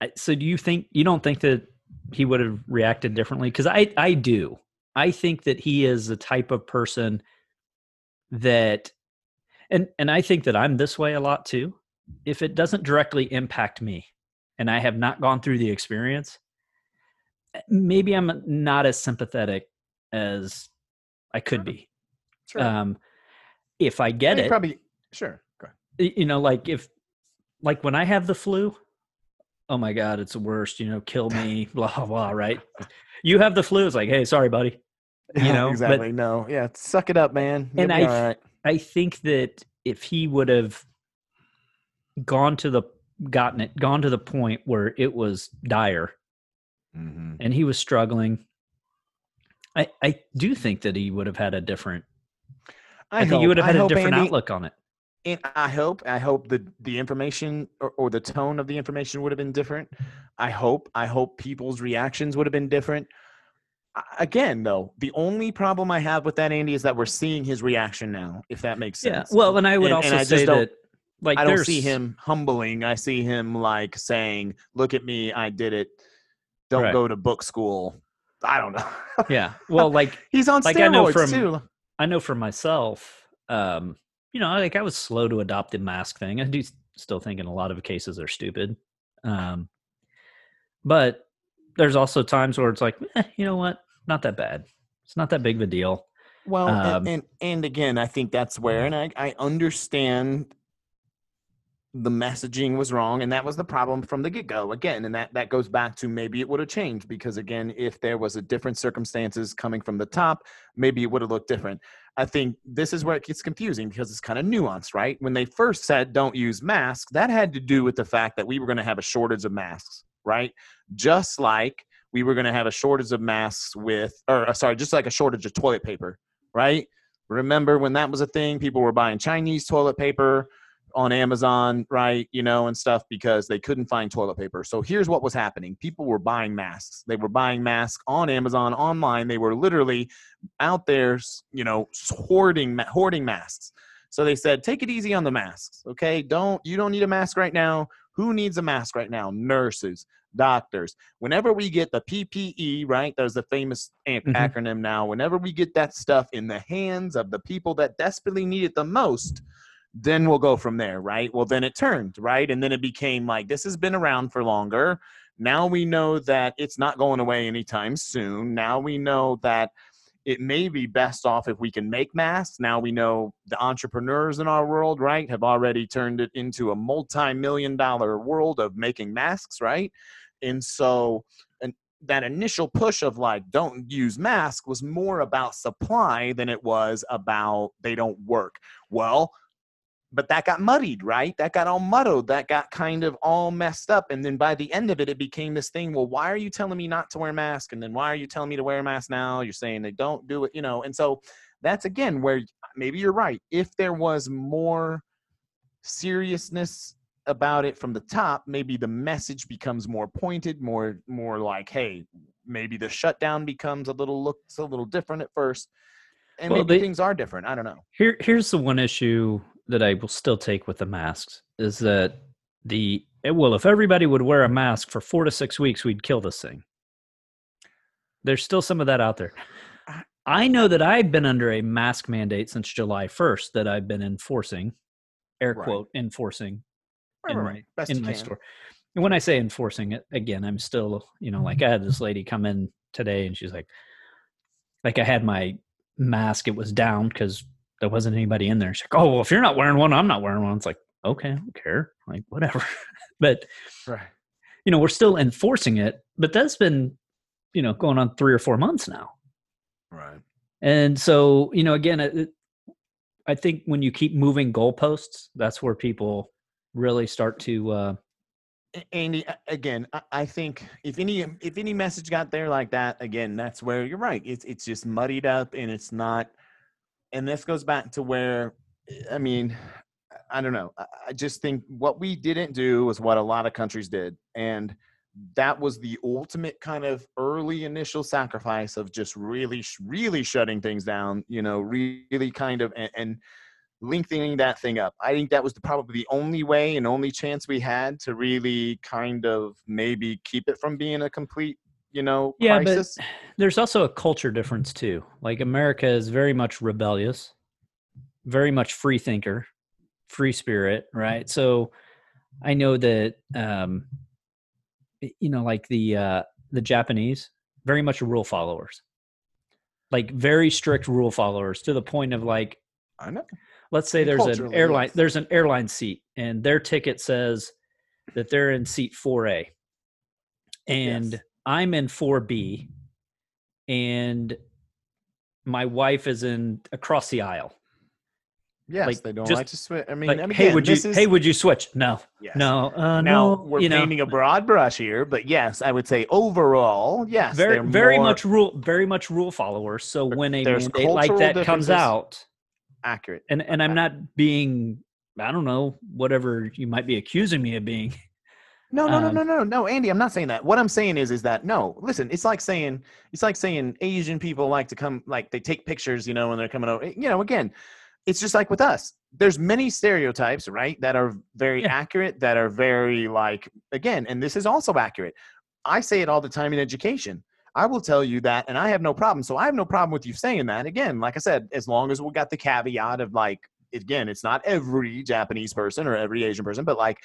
I, so do you think you don't think that he would have reacted differently because i i do i think that he is the type of person that and and i think that i'm this way a lot too if it doesn't directly impact me and i have not gone through the experience eh, maybe i'm not as sympathetic as i could be Sure. Um, if I get You it, Probably sure. You know, like if, like when I have the flu, oh my God, it's the worst, you know, kill me, [LAUGHS] blah, blah, right? You have the flu, it's like, hey, sorry, buddy. You know, but- exactly. no, yeah, suck it up, man. You'll And I- right. I think that if he would have gone to the, gotten it, gone to the point where it was dire Mhm. and he was struggling, I, I do think that he would have had a different, I, think he hope- would have had a hope, different Andy, outlook on it. And I hope, I hope the the information or, or the tone of the information would have been different. I hope, I hope people's reactions would have been different. Again, though, the only problem I have with that, Andy, is that we're seeing his reaction now. If that makes sense Yeah. Well, and I would And- also and I just say don't- that, like, I don't see him humbling. I see him like saying, "Look at me, I did it. Don't Right. go to book school." I don't know. Yeah. Well, like, [LAUGHS] He's on Like, steroids I know from- too. I know for myself, um, you know, like I was slow to adopt the mask thing. I do still think in a lot of cases they're stupid. Um, but there's also times where it's like, eh, you know what? Not that bad. It's not that big of a deal. Well, Um, and, and and again, I think that's where, and I I understand the messaging was wrong, and that was the problem from the get go. Again, and that that goes back to maybe it would have changed because again, if there was a different circumstances coming from the top, maybe it would have looked different. I think this is where it gets confusing because it's kind of nuanced, right? When they first said don't use masks, that had to do with the fact that we were going to have a shortage of masks, right? Just like we were going to have a shortage of masks with, or uh, sorry, just like a shortage of toilet paper, right? Remember when that was a thing? People were buying Chinese toilet paper on Amazon, right? You know, and stuff because they couldn't find toilet paper. So here's what was happening people were buying masks. They were buying masks on Amazon, online. They were literally out there, you know, hoarding, hoarding masks. So they said, take it easy on the masks, okay? Don't, you don't need a mask right now. Who needs a mask right now? Nurses, doctors. Whenever we get the PPE, right? There's a famous Mhm. acronym now. Whenever we get that stuff in the hands of the people that desperately need it the most, then we'll go from there, right? Well, then it turned, right? And then it became like this has been around for longer. Now we know that it's not going away anytime soon. Now we know that it may be best off if we can make masks. Now we know the entrepreneurs in our world, right, have already turned it into a multi million dollar world of making masks, right? And so, and that initial push of like, don't use mask was more about supply than it was about they don't work. Well, but that got muddied, right? That got all muddled. That got kind of all messed up. And then by the end of it, it became this thing. Well, why are you telling me not to wear a mask? And then why are you telling me to wear a mask now? You're saying they don't do it, you know? And so that's again where maybe you're right. If there was more seriousness about it from the top, maybe the message becomes more pointed, more more like, hey, maybe the shutdown becomes a little looks a little different at first. And Well, maybe they- things are different. I don't know. Here, here's the one issue that I will still take with the masks is that the eh, well, if everybody would wear a mask for four to six weeks, we'd kill this thing. There's still some of that out there. I- know that I've been under a mask mandate since July 1st that I've been enforcing, air Right. quote, enforcing Right, in right, my. In my store. And when I say enforcing it, again, I'm still, you know, like I had this lady come in today and she's like, like I had my mask, it was down because there wasn't anybody in there. She's like, oh, well, if you're not wearing one, I'm not wearing one. It's like, okay, I don't care. Like, whatever. [LAUGHS] but, Right. you know, we're still enforcing it, but that's been, you know, going on three or four months now. Right. And so, you know, again, it, it- I think when you keep moving goalposts, that's where people really start to, uh, A- Andy, again, I- I think if any if any message got there like that, again, that's where you're right. It's it's just muddied up and it's not. And this goes back to where, I mean, I don't know. I- just think what we didn't do was what a lot of countries did, and that was the ultimate kind of early initial sacrifice of just really, really shutting things down. You know, really kind of and. and lengthening that thing up. I think that was the, probably the only way and only chance we had to really kind of maybe keep it from being a complete, you know, Yeah, but- there's also a culture difference too. Like America is very much rebellious, very much free thinker, free spirit, right? So I know that um you know like the uh the Japanese very much rule followers. like very strict rule followers to the point of like I know. let's say there's an airline yes. there's an airline seat and their ticket says that they're in seat 4A and Yes. I'm in 4B and my wife is in across the aisle. Yes, Like, they don't just- like to switch. I mean, Like, I mean, hey, again, would you is- hey would you switch? No. yes. No. Uh Now no, we're you know, painting a broad brush here, but yes, I would say overall, yes, very very more much rule very much rule followers. So when a mandate like that comes out accurate. and and I'm not being I don't know whatever you might be accusing me of being. No, no, no, Um, no, no, no, Andy. I'm not saying that. What I'm saying is, is that no. Listen, it's like saying, it's like saying Asian people like to come, like they take pictures, you know, when they're coming over. You know, again, it's just like with us. There's many stereotypes, right, that are very Yeah. accurate, that are very like, again, and this is also accurate. I say it all the time in education. I will tell you that, and I have no problem. So I have no problem with you saying that. Again, like I said, as long as we got the caveat of like, again, it's not every Japanese person or every Asian person, but like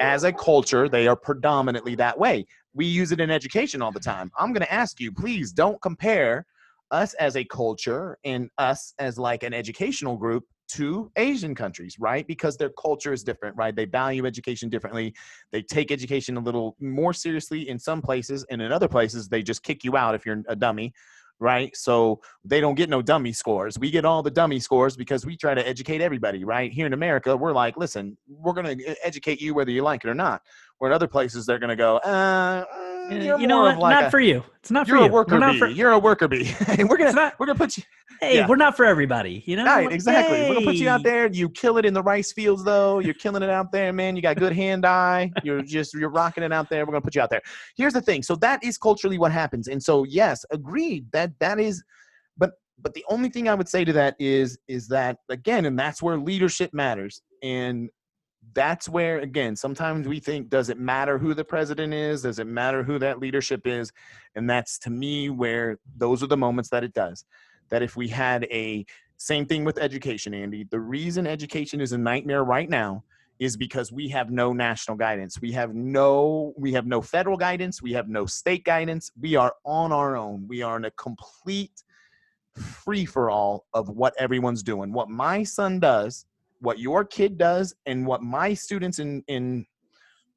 as a culture, they are predominantly that way. We use it in education all the time. I'm going to ask you, please don't compare us as a culture and us as like an educational group to Asian countries, right? Because their culture is different, right? They value education differently. They take education a little more seriously in some places, and in other places, they just kick you out if you're a dummy, right? So they don't get no dummy scores. We get all the dummy scores because we try to educate everybody, right? Here in America, we're like, listen, we're going to educate you whether you like it or not. Where in other places, they're going to go, uh, uh, Eh, Mm, you're you know what? like not a, for you. It's not for you're you. a worker bee. for, You're a worker bee. [LAUGHS] we're gonna not- we're gonna put you hey, yeah. we're not for everybody. You know, right. Exactly. We're gonna put you out there. You kill it in the rice fields, though. You're killing it out there, man. You got good hand eye. You're just you're rocking it out there. We're gonna put you out there. Here's the thing. So that is culturally what happens. And so yes, agreed. That that is, but but the only thing I would say to that is is that again, and that's where leadership matters. And that's where again sometimes we think does it matter who the president is? Does it matter who that leadership is? And that's to me where those are the moments that it does. That if we had a same thing with education andy. The reason education is a nightmare right now is because we have no national guidance. We have no we have no federal guidance. We have no state guidance. We are on our own. We are in a complete free for all of what everyone's doing. What my son does what your kid does and what my students in in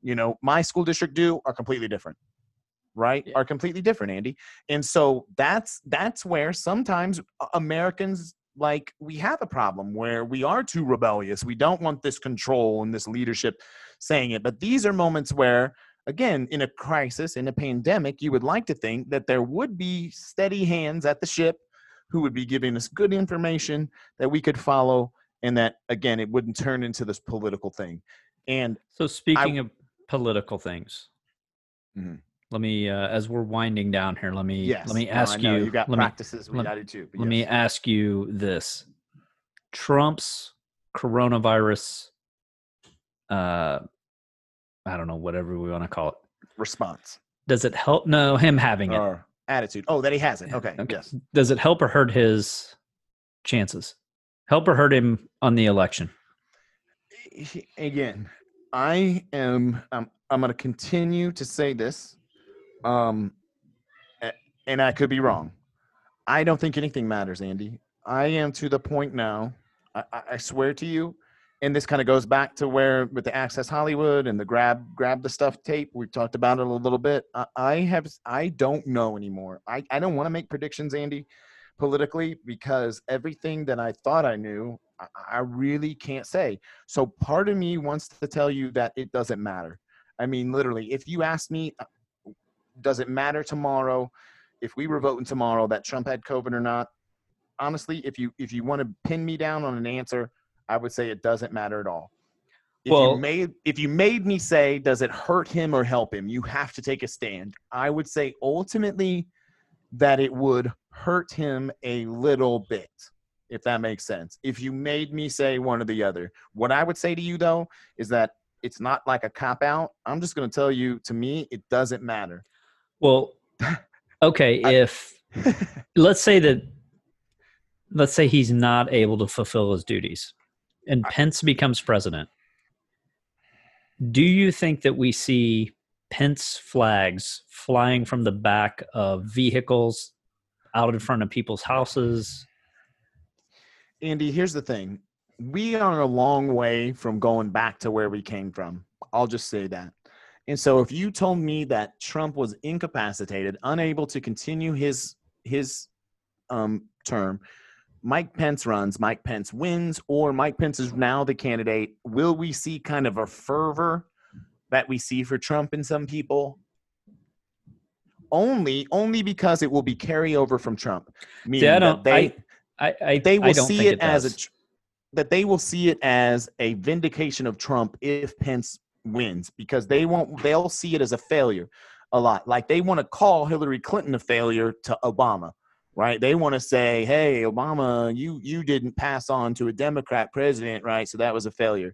you know my school district do are completely different right? Yeah. are completely different andy. And so that's that's where sometimes americans like we have a problem where we are too rebellious. We don't want this control and this leadership saying it. But these are moments where again in a crisis in a pandemic you would like to think that there would be steady hands at the ship who would be giving us good information that we could follow and that again it wouldn't turn into this political thing and So speaking of political things, Mhm. let me uh, as we're winding down here, let me yes let me ask know, you. you got let me practices we let- got to too but let me ask you this: Trump's coronavirus, uh, I don't know, whatever we want to call it. response Does it help? No, him having it. attitude oh that he has it okay, Okay. yes Does it help or hurt his chances? Help or hurt him on the election? again, I am um, I'm going to continue to say this, um, and I could be wrong. I don't think anything matters, Andy. I am to the point now. I, I- I swear to you, and this kind of goes back to where with the Access Hollywood and the grab grab the stuff tape. We talked about it a little bit. I, I have I don't know anymore. I I don't want to make predictions, Andy, politically because everything that I thought I knew, I, really can't say. So part of me wants to tell you that it doesn't matter. I mean, literally, if you ask me, uh, does it matter tomorrow if we were voting tomorrow that Trump had COVID or not? Honestly, if you if you want to pin me down on an answer, I would say it doesn't matter at all. If Well- you made if you made me say, does it hurt him or help him? You have to take a stand. I would say ultimately that it would hurt him a little bit if that makes sense. If you made me say one or the other, what I would say to you though is that it's not like a cop out. I'm just going to tell you, to me, it doesn't matter. Well, [LAUGHS] okay, I- if [LAUGHS] let's say that let's say he's not able to fulfill his duties and Pence becomes president. Do you think that we see Pence flags flying from the back of vehicles out in front of people's houses. Andy, here's the thing. We are a long way from going back to where we came from. I'll just say that. And so if you told me that Trump was incapacitated, unable to continue his his um, term, Mike Pence runs, Mike Pence wins, or Mike Pence is now the candidate, will we see kind of a fervor that we see for Trump in some people? Only, only because it will be carryover from Trump. Meaning See, I that don't. they, I, I, they will see think it, as a that they will see it as a vindication of Trump if Pence wins because they won't they'll see it as a failure a lot like they want to call Hillary Clinton a failure to Obama right they want to say hey Obama you you didn't pass on to a Democrat president right so that was a failure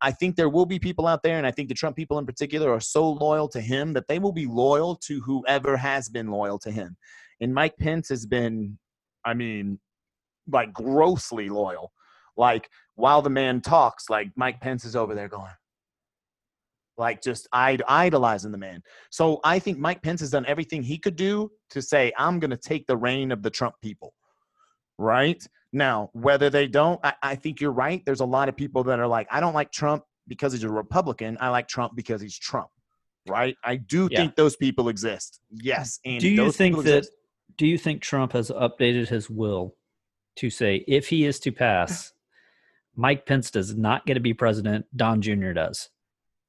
I- think there will be people out there and I think the Trump people in particular are so loyal to him that they will be loyal to whoever has been loyal to him and Mike Pence has been I mean like grossly loyal like while the man talks, like Mike Pence is over there going, like just Id- idolizing the man. So I think Mike Pence has done everything he could do to say, I'm going to take the reign of the Trump people. Right now, whether they don't, I, I think you're right. There's a lot of people that are like, I don't like Trump because he's a Republican. I like Trump because he's Trump. Right. I do Yeah. think those people exist. Yes. And Do you think that? exist. Do you think Trump has updated his will to say if he is to pass, Mike Pence does not get to be president, Don Jr. does?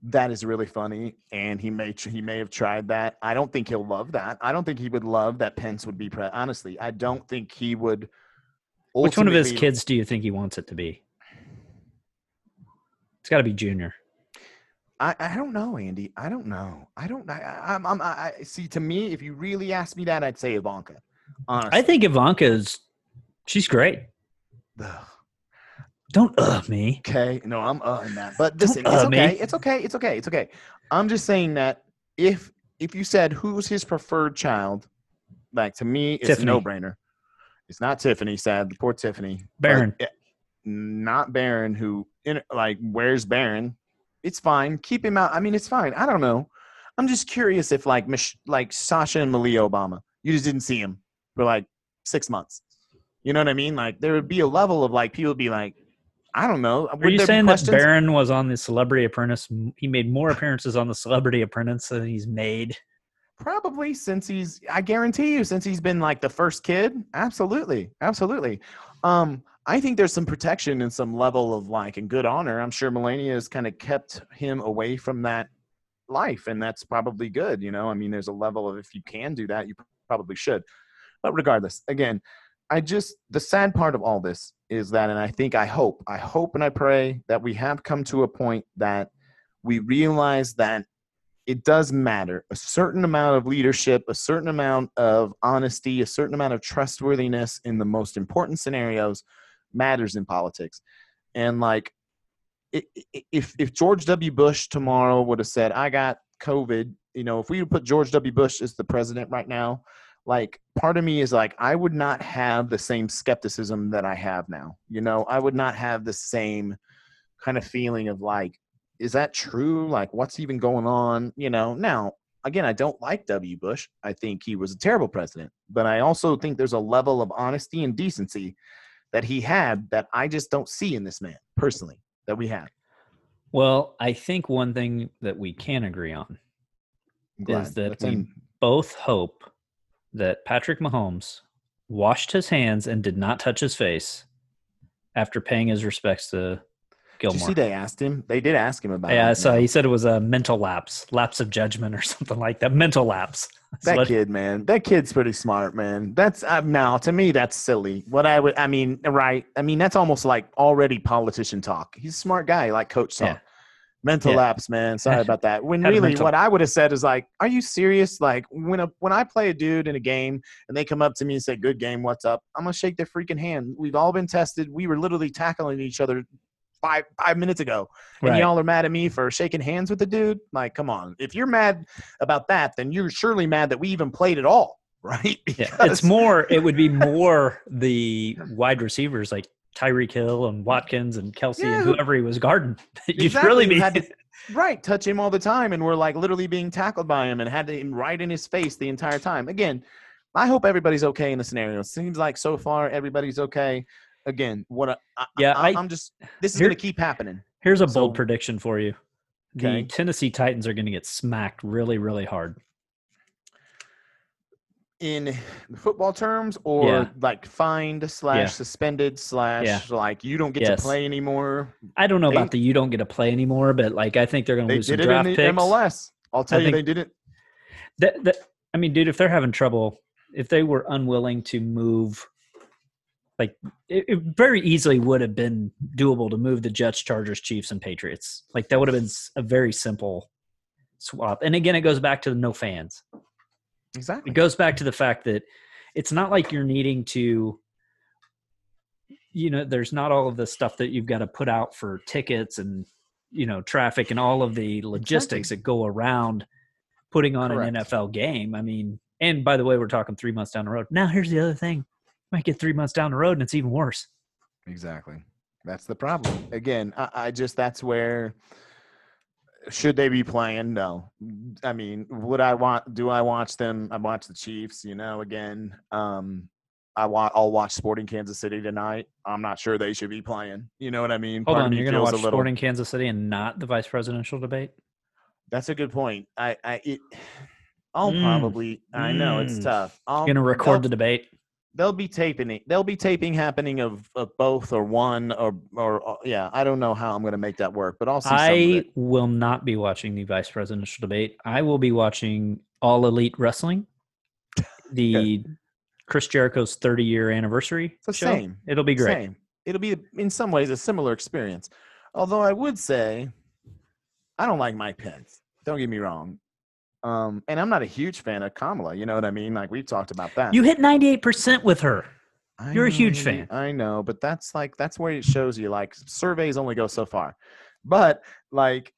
That is really funny, and he may he may have tried that. I don't think he'll love that. I don't think he would love that Pence would be pre. Honestly, I don't think he would. Which one of his kids do you think he wants it to be? It's got to be Junior. I, I don't know, Andy. I don't know. I don't. I, I, I'm. I'm. I I- see. To me, if you really ask me that, I'd say Ivanka. Honestly, I think Ivanka is. She's great. Ugh. Don't uh me. Okay, no, I'm uh in that. But Don't listen, it's me. okay. It's okay. It's okay. It's okay. I'm just saying that if if you said who's his preferred child, like to me, it's Tiffany. a no brainer. It's not Tiffany. Sad, the poor Tiffany. But it- not Barron. Who in like where's Barron? It's fine. Keep him out. I mean, it's fine. I don't know. I'm just curious if like Mich- like Sasha and Malia Obama, you just didn't see him for like six months. You know what I mean? Like there would be a level of like people would be like, I don't know. Are Would you saying that? Barron was on the Celebrity Apprentice? He made more appearances on the Celebrity Apprentice than he's made. Probably since he's, I guarantee you, since he's been like the first kid. Absolutely, absolutely. Um, I think there's some protection and some level of like and good honor. I'm sure Melania has kind of kept him away from that life, and that's probably good. You know, I mean, there's a level of if you can do that, you probably should. But regardless, again, I just the sad part of all this is that, and I think I hope, I hope and I pray that we have come to a point that we realize that it does matter. A certain amount of leadership, a certain amount of honesty, a certain amount of trustworthiness in the most important scenarios matters in politics. And like, if if George W. Bush tomorrow would have said, "I got COVID," you know, if we would put George W. Bush as the president right now, like part of me is like, I would not have the same skepticism that I have now. You know, I would not have the same kind of feeling of like, is that true? Like, what's even going on? You know, now, again, I don't like W. Bush. I think he was a terrible president, but I also think there's a level of honesty and decency that he had that I just don't see in this man personally that we have. Well, I think one thing that we can agree on is that That's we in- both hope that Patrick Mahomes washed his hands and did not touch his face after paying his respects to Did you see they asked him? They did ask him about it. Yeah, so now. he said it was a mental lapse, lapse of judgment, or [LAUGHS] something like that. Mental lapse. So That kid, man. That kid's pretty smart, man. That's uh, now to me, that's silly. What I would, I mean, right? I mean, that's almost like already politician talk. He's a smart guy, like Coach saw. Yeah. Mental Yeah. lapse, man. Sorry about that. When [LAUGHS] really, what I would have said is like, "Are you serious?" Like when a when I play a dude in a game and they come up to me and say, "Good game, what's up?" I'm gonna shake their freaking hand. We've all been tested. We were literally tackling each other five five minutes ago and Right. y'all are mad at me for shaking hands with the dude. Like, come on. If you're mad about that, then you're surely mad that we even played at all, [LAUGHS] right? Yeah, it's more. It would be [LAUGHS] more the wide receivers like Tyreek Hill and Watkins and Kelce Yeah, and whoever he was guarding. [LAUGHS] You'd Exactly, really be. had to- right touch him all the time, and we're like literally being tackled by him and had him right in his face the entire time. Again, I hope everybody's okay in the scenario. Seems like so far everybody's okay. Again, what I, I, Yeah, I, am just this is Here- going to keep happening. Here's a bold So- prediction for you. Okay. The Tennessee Titans are going to get smacked really, really hard. in football terms or Yeah. like fined slash Yeah. suspended slash Yeah. like you don't get Yes. to play anymore. I don't know They- about the you don't get to play anymore, but like I think they're going to lose some did it in draft the picks. MLS. I'll tell I you, they didn't. That, that, I mean, dude, if they're having trouble, if they were unwilling to move, like it, it very easily would have been doable to move the Jets, Chargers, Chiefs, and Patriots. Like that would have been a very simple swap. And again, it goes back to the no fans. Exactly. It goes back to the fact that it's not like you're needing to, you know, there's not all of the stuff that you've got to put out for tickets and, you know, traffic and all of the logistics that go around putting on Correct. an NFL game. I mean, and by the way, we're talking three months down the road. Now, here's the other thing might get three months down the road and it's even worse. Exactly. That's the problem. Again, I, I just that's where should they be playing? No. I mean, would I want do I watch them? I watch the Chiefs, you know, again. Um I want I'll watch Sporting Kansas City tonight. I'm not sure they should be playing. You know what I mean? Hold Part on, me you're going to watch little- Sporting Kansas City and not the vice presidential debate? That's a good point. I I it [SIGHS] I'll Mm. probably I know it's Mm. tough. I'll You're going to record the debate? They'll be taping it. There'll be taping happening of, of both or one or or uh, yeah. I don't know how I'm going to make that work, but I'll see I will not be watching the vice presidential debate. I will be watching All Elite Wrestling, the [LAUGHS] Chris Jericho's 30 year anniversary. It's the show. same. It'll be great. Same. It'll be in some ways a similar experience. Although I would say, I don't like Mike Pence. Don't get me wrong. Um, and I'm not a huge fan of Kamala. You know what I mean? Like we've talked about that. You hit 98% with her. I you're a huge fan. I know, but that's like that's where it shows you like surveys only go so far. But like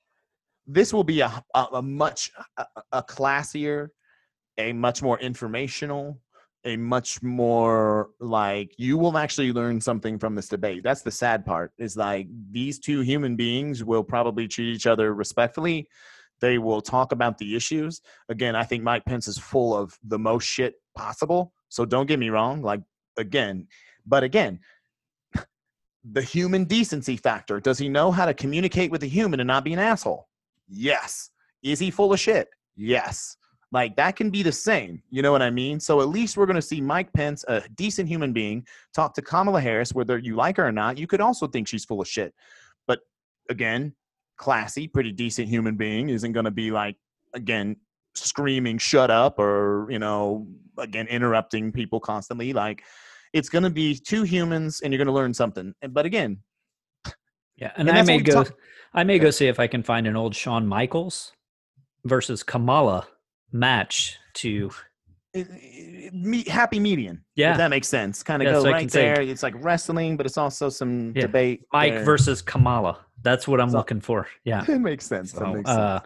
this will be a a, a much a, a classier, a much more informational, a much more like you will actually learn something from this debate. That's the sad part is like these two human beings will probably treat each other respectfully. They will talk about the issues. Again, I think Mike Pence is full of the most shit possible. So don't get me wrong. Like again, but again, [LAUGHS] the human decency factor. Does he know how to communicate with a human and not be an asshole? Yes. Is he full of shit? Yes. Like that can be the same. You know what I mean? So at least we're going to see Mike Pence, a decent human being, talk to Kamala Harris, whether you like her or not. You could also think she's full of shit. But again, classy, pretty decent human being isn't going to be like, again, screaming, shut up, or, you know, again, interrupting people constantly. Like, it's going to be two humans and you're going to learn something. But again, Yeah. And, And I may go talk- I may go see if I can find an old Shawn Michaels versus Kamala match to me, happy median. Yeah. If that makes sense. Kind of Yeah, go so right can say- there. It's like wrestling, but it's also some Yeah. debate. Mike there. versus Kamala. That's what I'm So- looking for. Yeah. [LAUGHS] it makes sense. That So, makes sense. uh,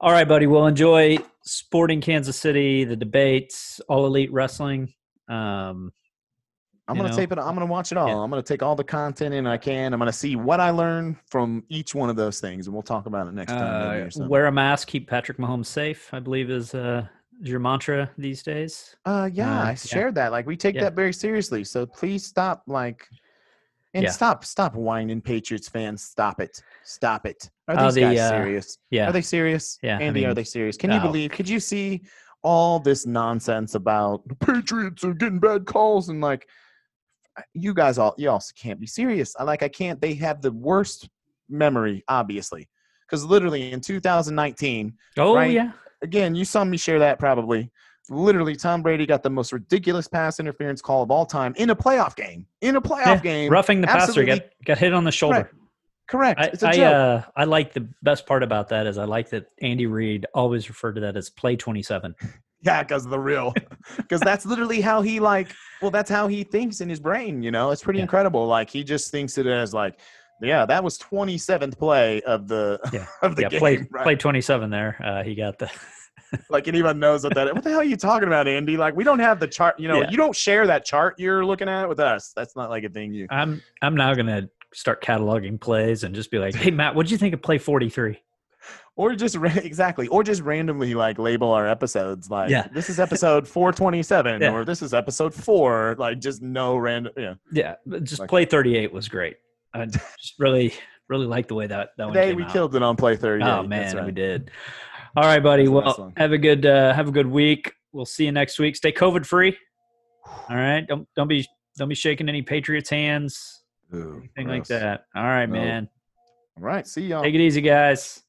all right, buddy. We'll enjoy Sporting Kansas City, the debates, All Elite Wrestling. Um, I'm gonna know, tape it. I'm gonna watch it all. yeah. I'm gonna take all the content in I can. I'm gonna see what I learn from each one of those things, and we'll talk about it next time. uh, wear a mask, keep Patrick Mahomes safe. I believe is uh, is your mantra these days. Uh, yeah, Uh, I yeah. shared that. Like, we take Yeah. that very seriously. So please stop, like, and Yeah. stop, stop whining, Patriots fans. Stop it. Stop it. Are Uh, these the, guys uh, serious? Yeah. Are they serious? Yeah, I Andy, are they serious? Can you believe? Could you see all this nonsense about the Patriots are getting bad calls and like, you guys all, you also can't be serious. I like, I can't. They have the worst memory, obviously, because literally in 2019, oh right? yeah. Again, you saw me share that probably. Literally, Tom Brady got the most ridiculous pass interference call of all time in a playoff game. In a playoff Yeah, game, Roughing the passer got got hit on the shoulder. Right. correct. I, it's a I, joke. uh, I like the best part about that is I like that Andy Reid always referred to that as play 27. [LAUGHS] yeah, because the real, [LAUGHS] because that's literally how he like. Well, that's how he thinks in his brain. You know, it's pretty Yeah. incredible. Like he just thinks it as like, yeah, that was 27th play of the [LAUGHS] Yeah. of the yeah, game. play [LAUGHS] right? play 27 there. Uh, he got the [LAUGHS] Like anyone knows what that is. What the hell are you talking about, Andy? Like we don't have the chart. You know, Yeah. you don't share that chart you're looking at with us. That's not like a thing you. I'm I'm now gonna start cataloging plays and just be like, hey Matt, what did you think of play 43? or just ra- exactly, or just randomly like label our episodes like Yeah. this is episode 427 Yeah. or this is episode 4 like just no random yeah. Yeah, just Like- play 38 was great. I [LAUGHS] just really, really like the way that that one Today we out. killed it on play thirty. Oh man, we did. All right, buddy. That's Well, have a good uh, have a good week. We'll see you next week. Stay COVID free. [SIGHS] All right. Don't don't be don't be shaking any Patriots hands. Ooh, Anything like that. All right, No. man. All right, see y'all. Take it easy, guys.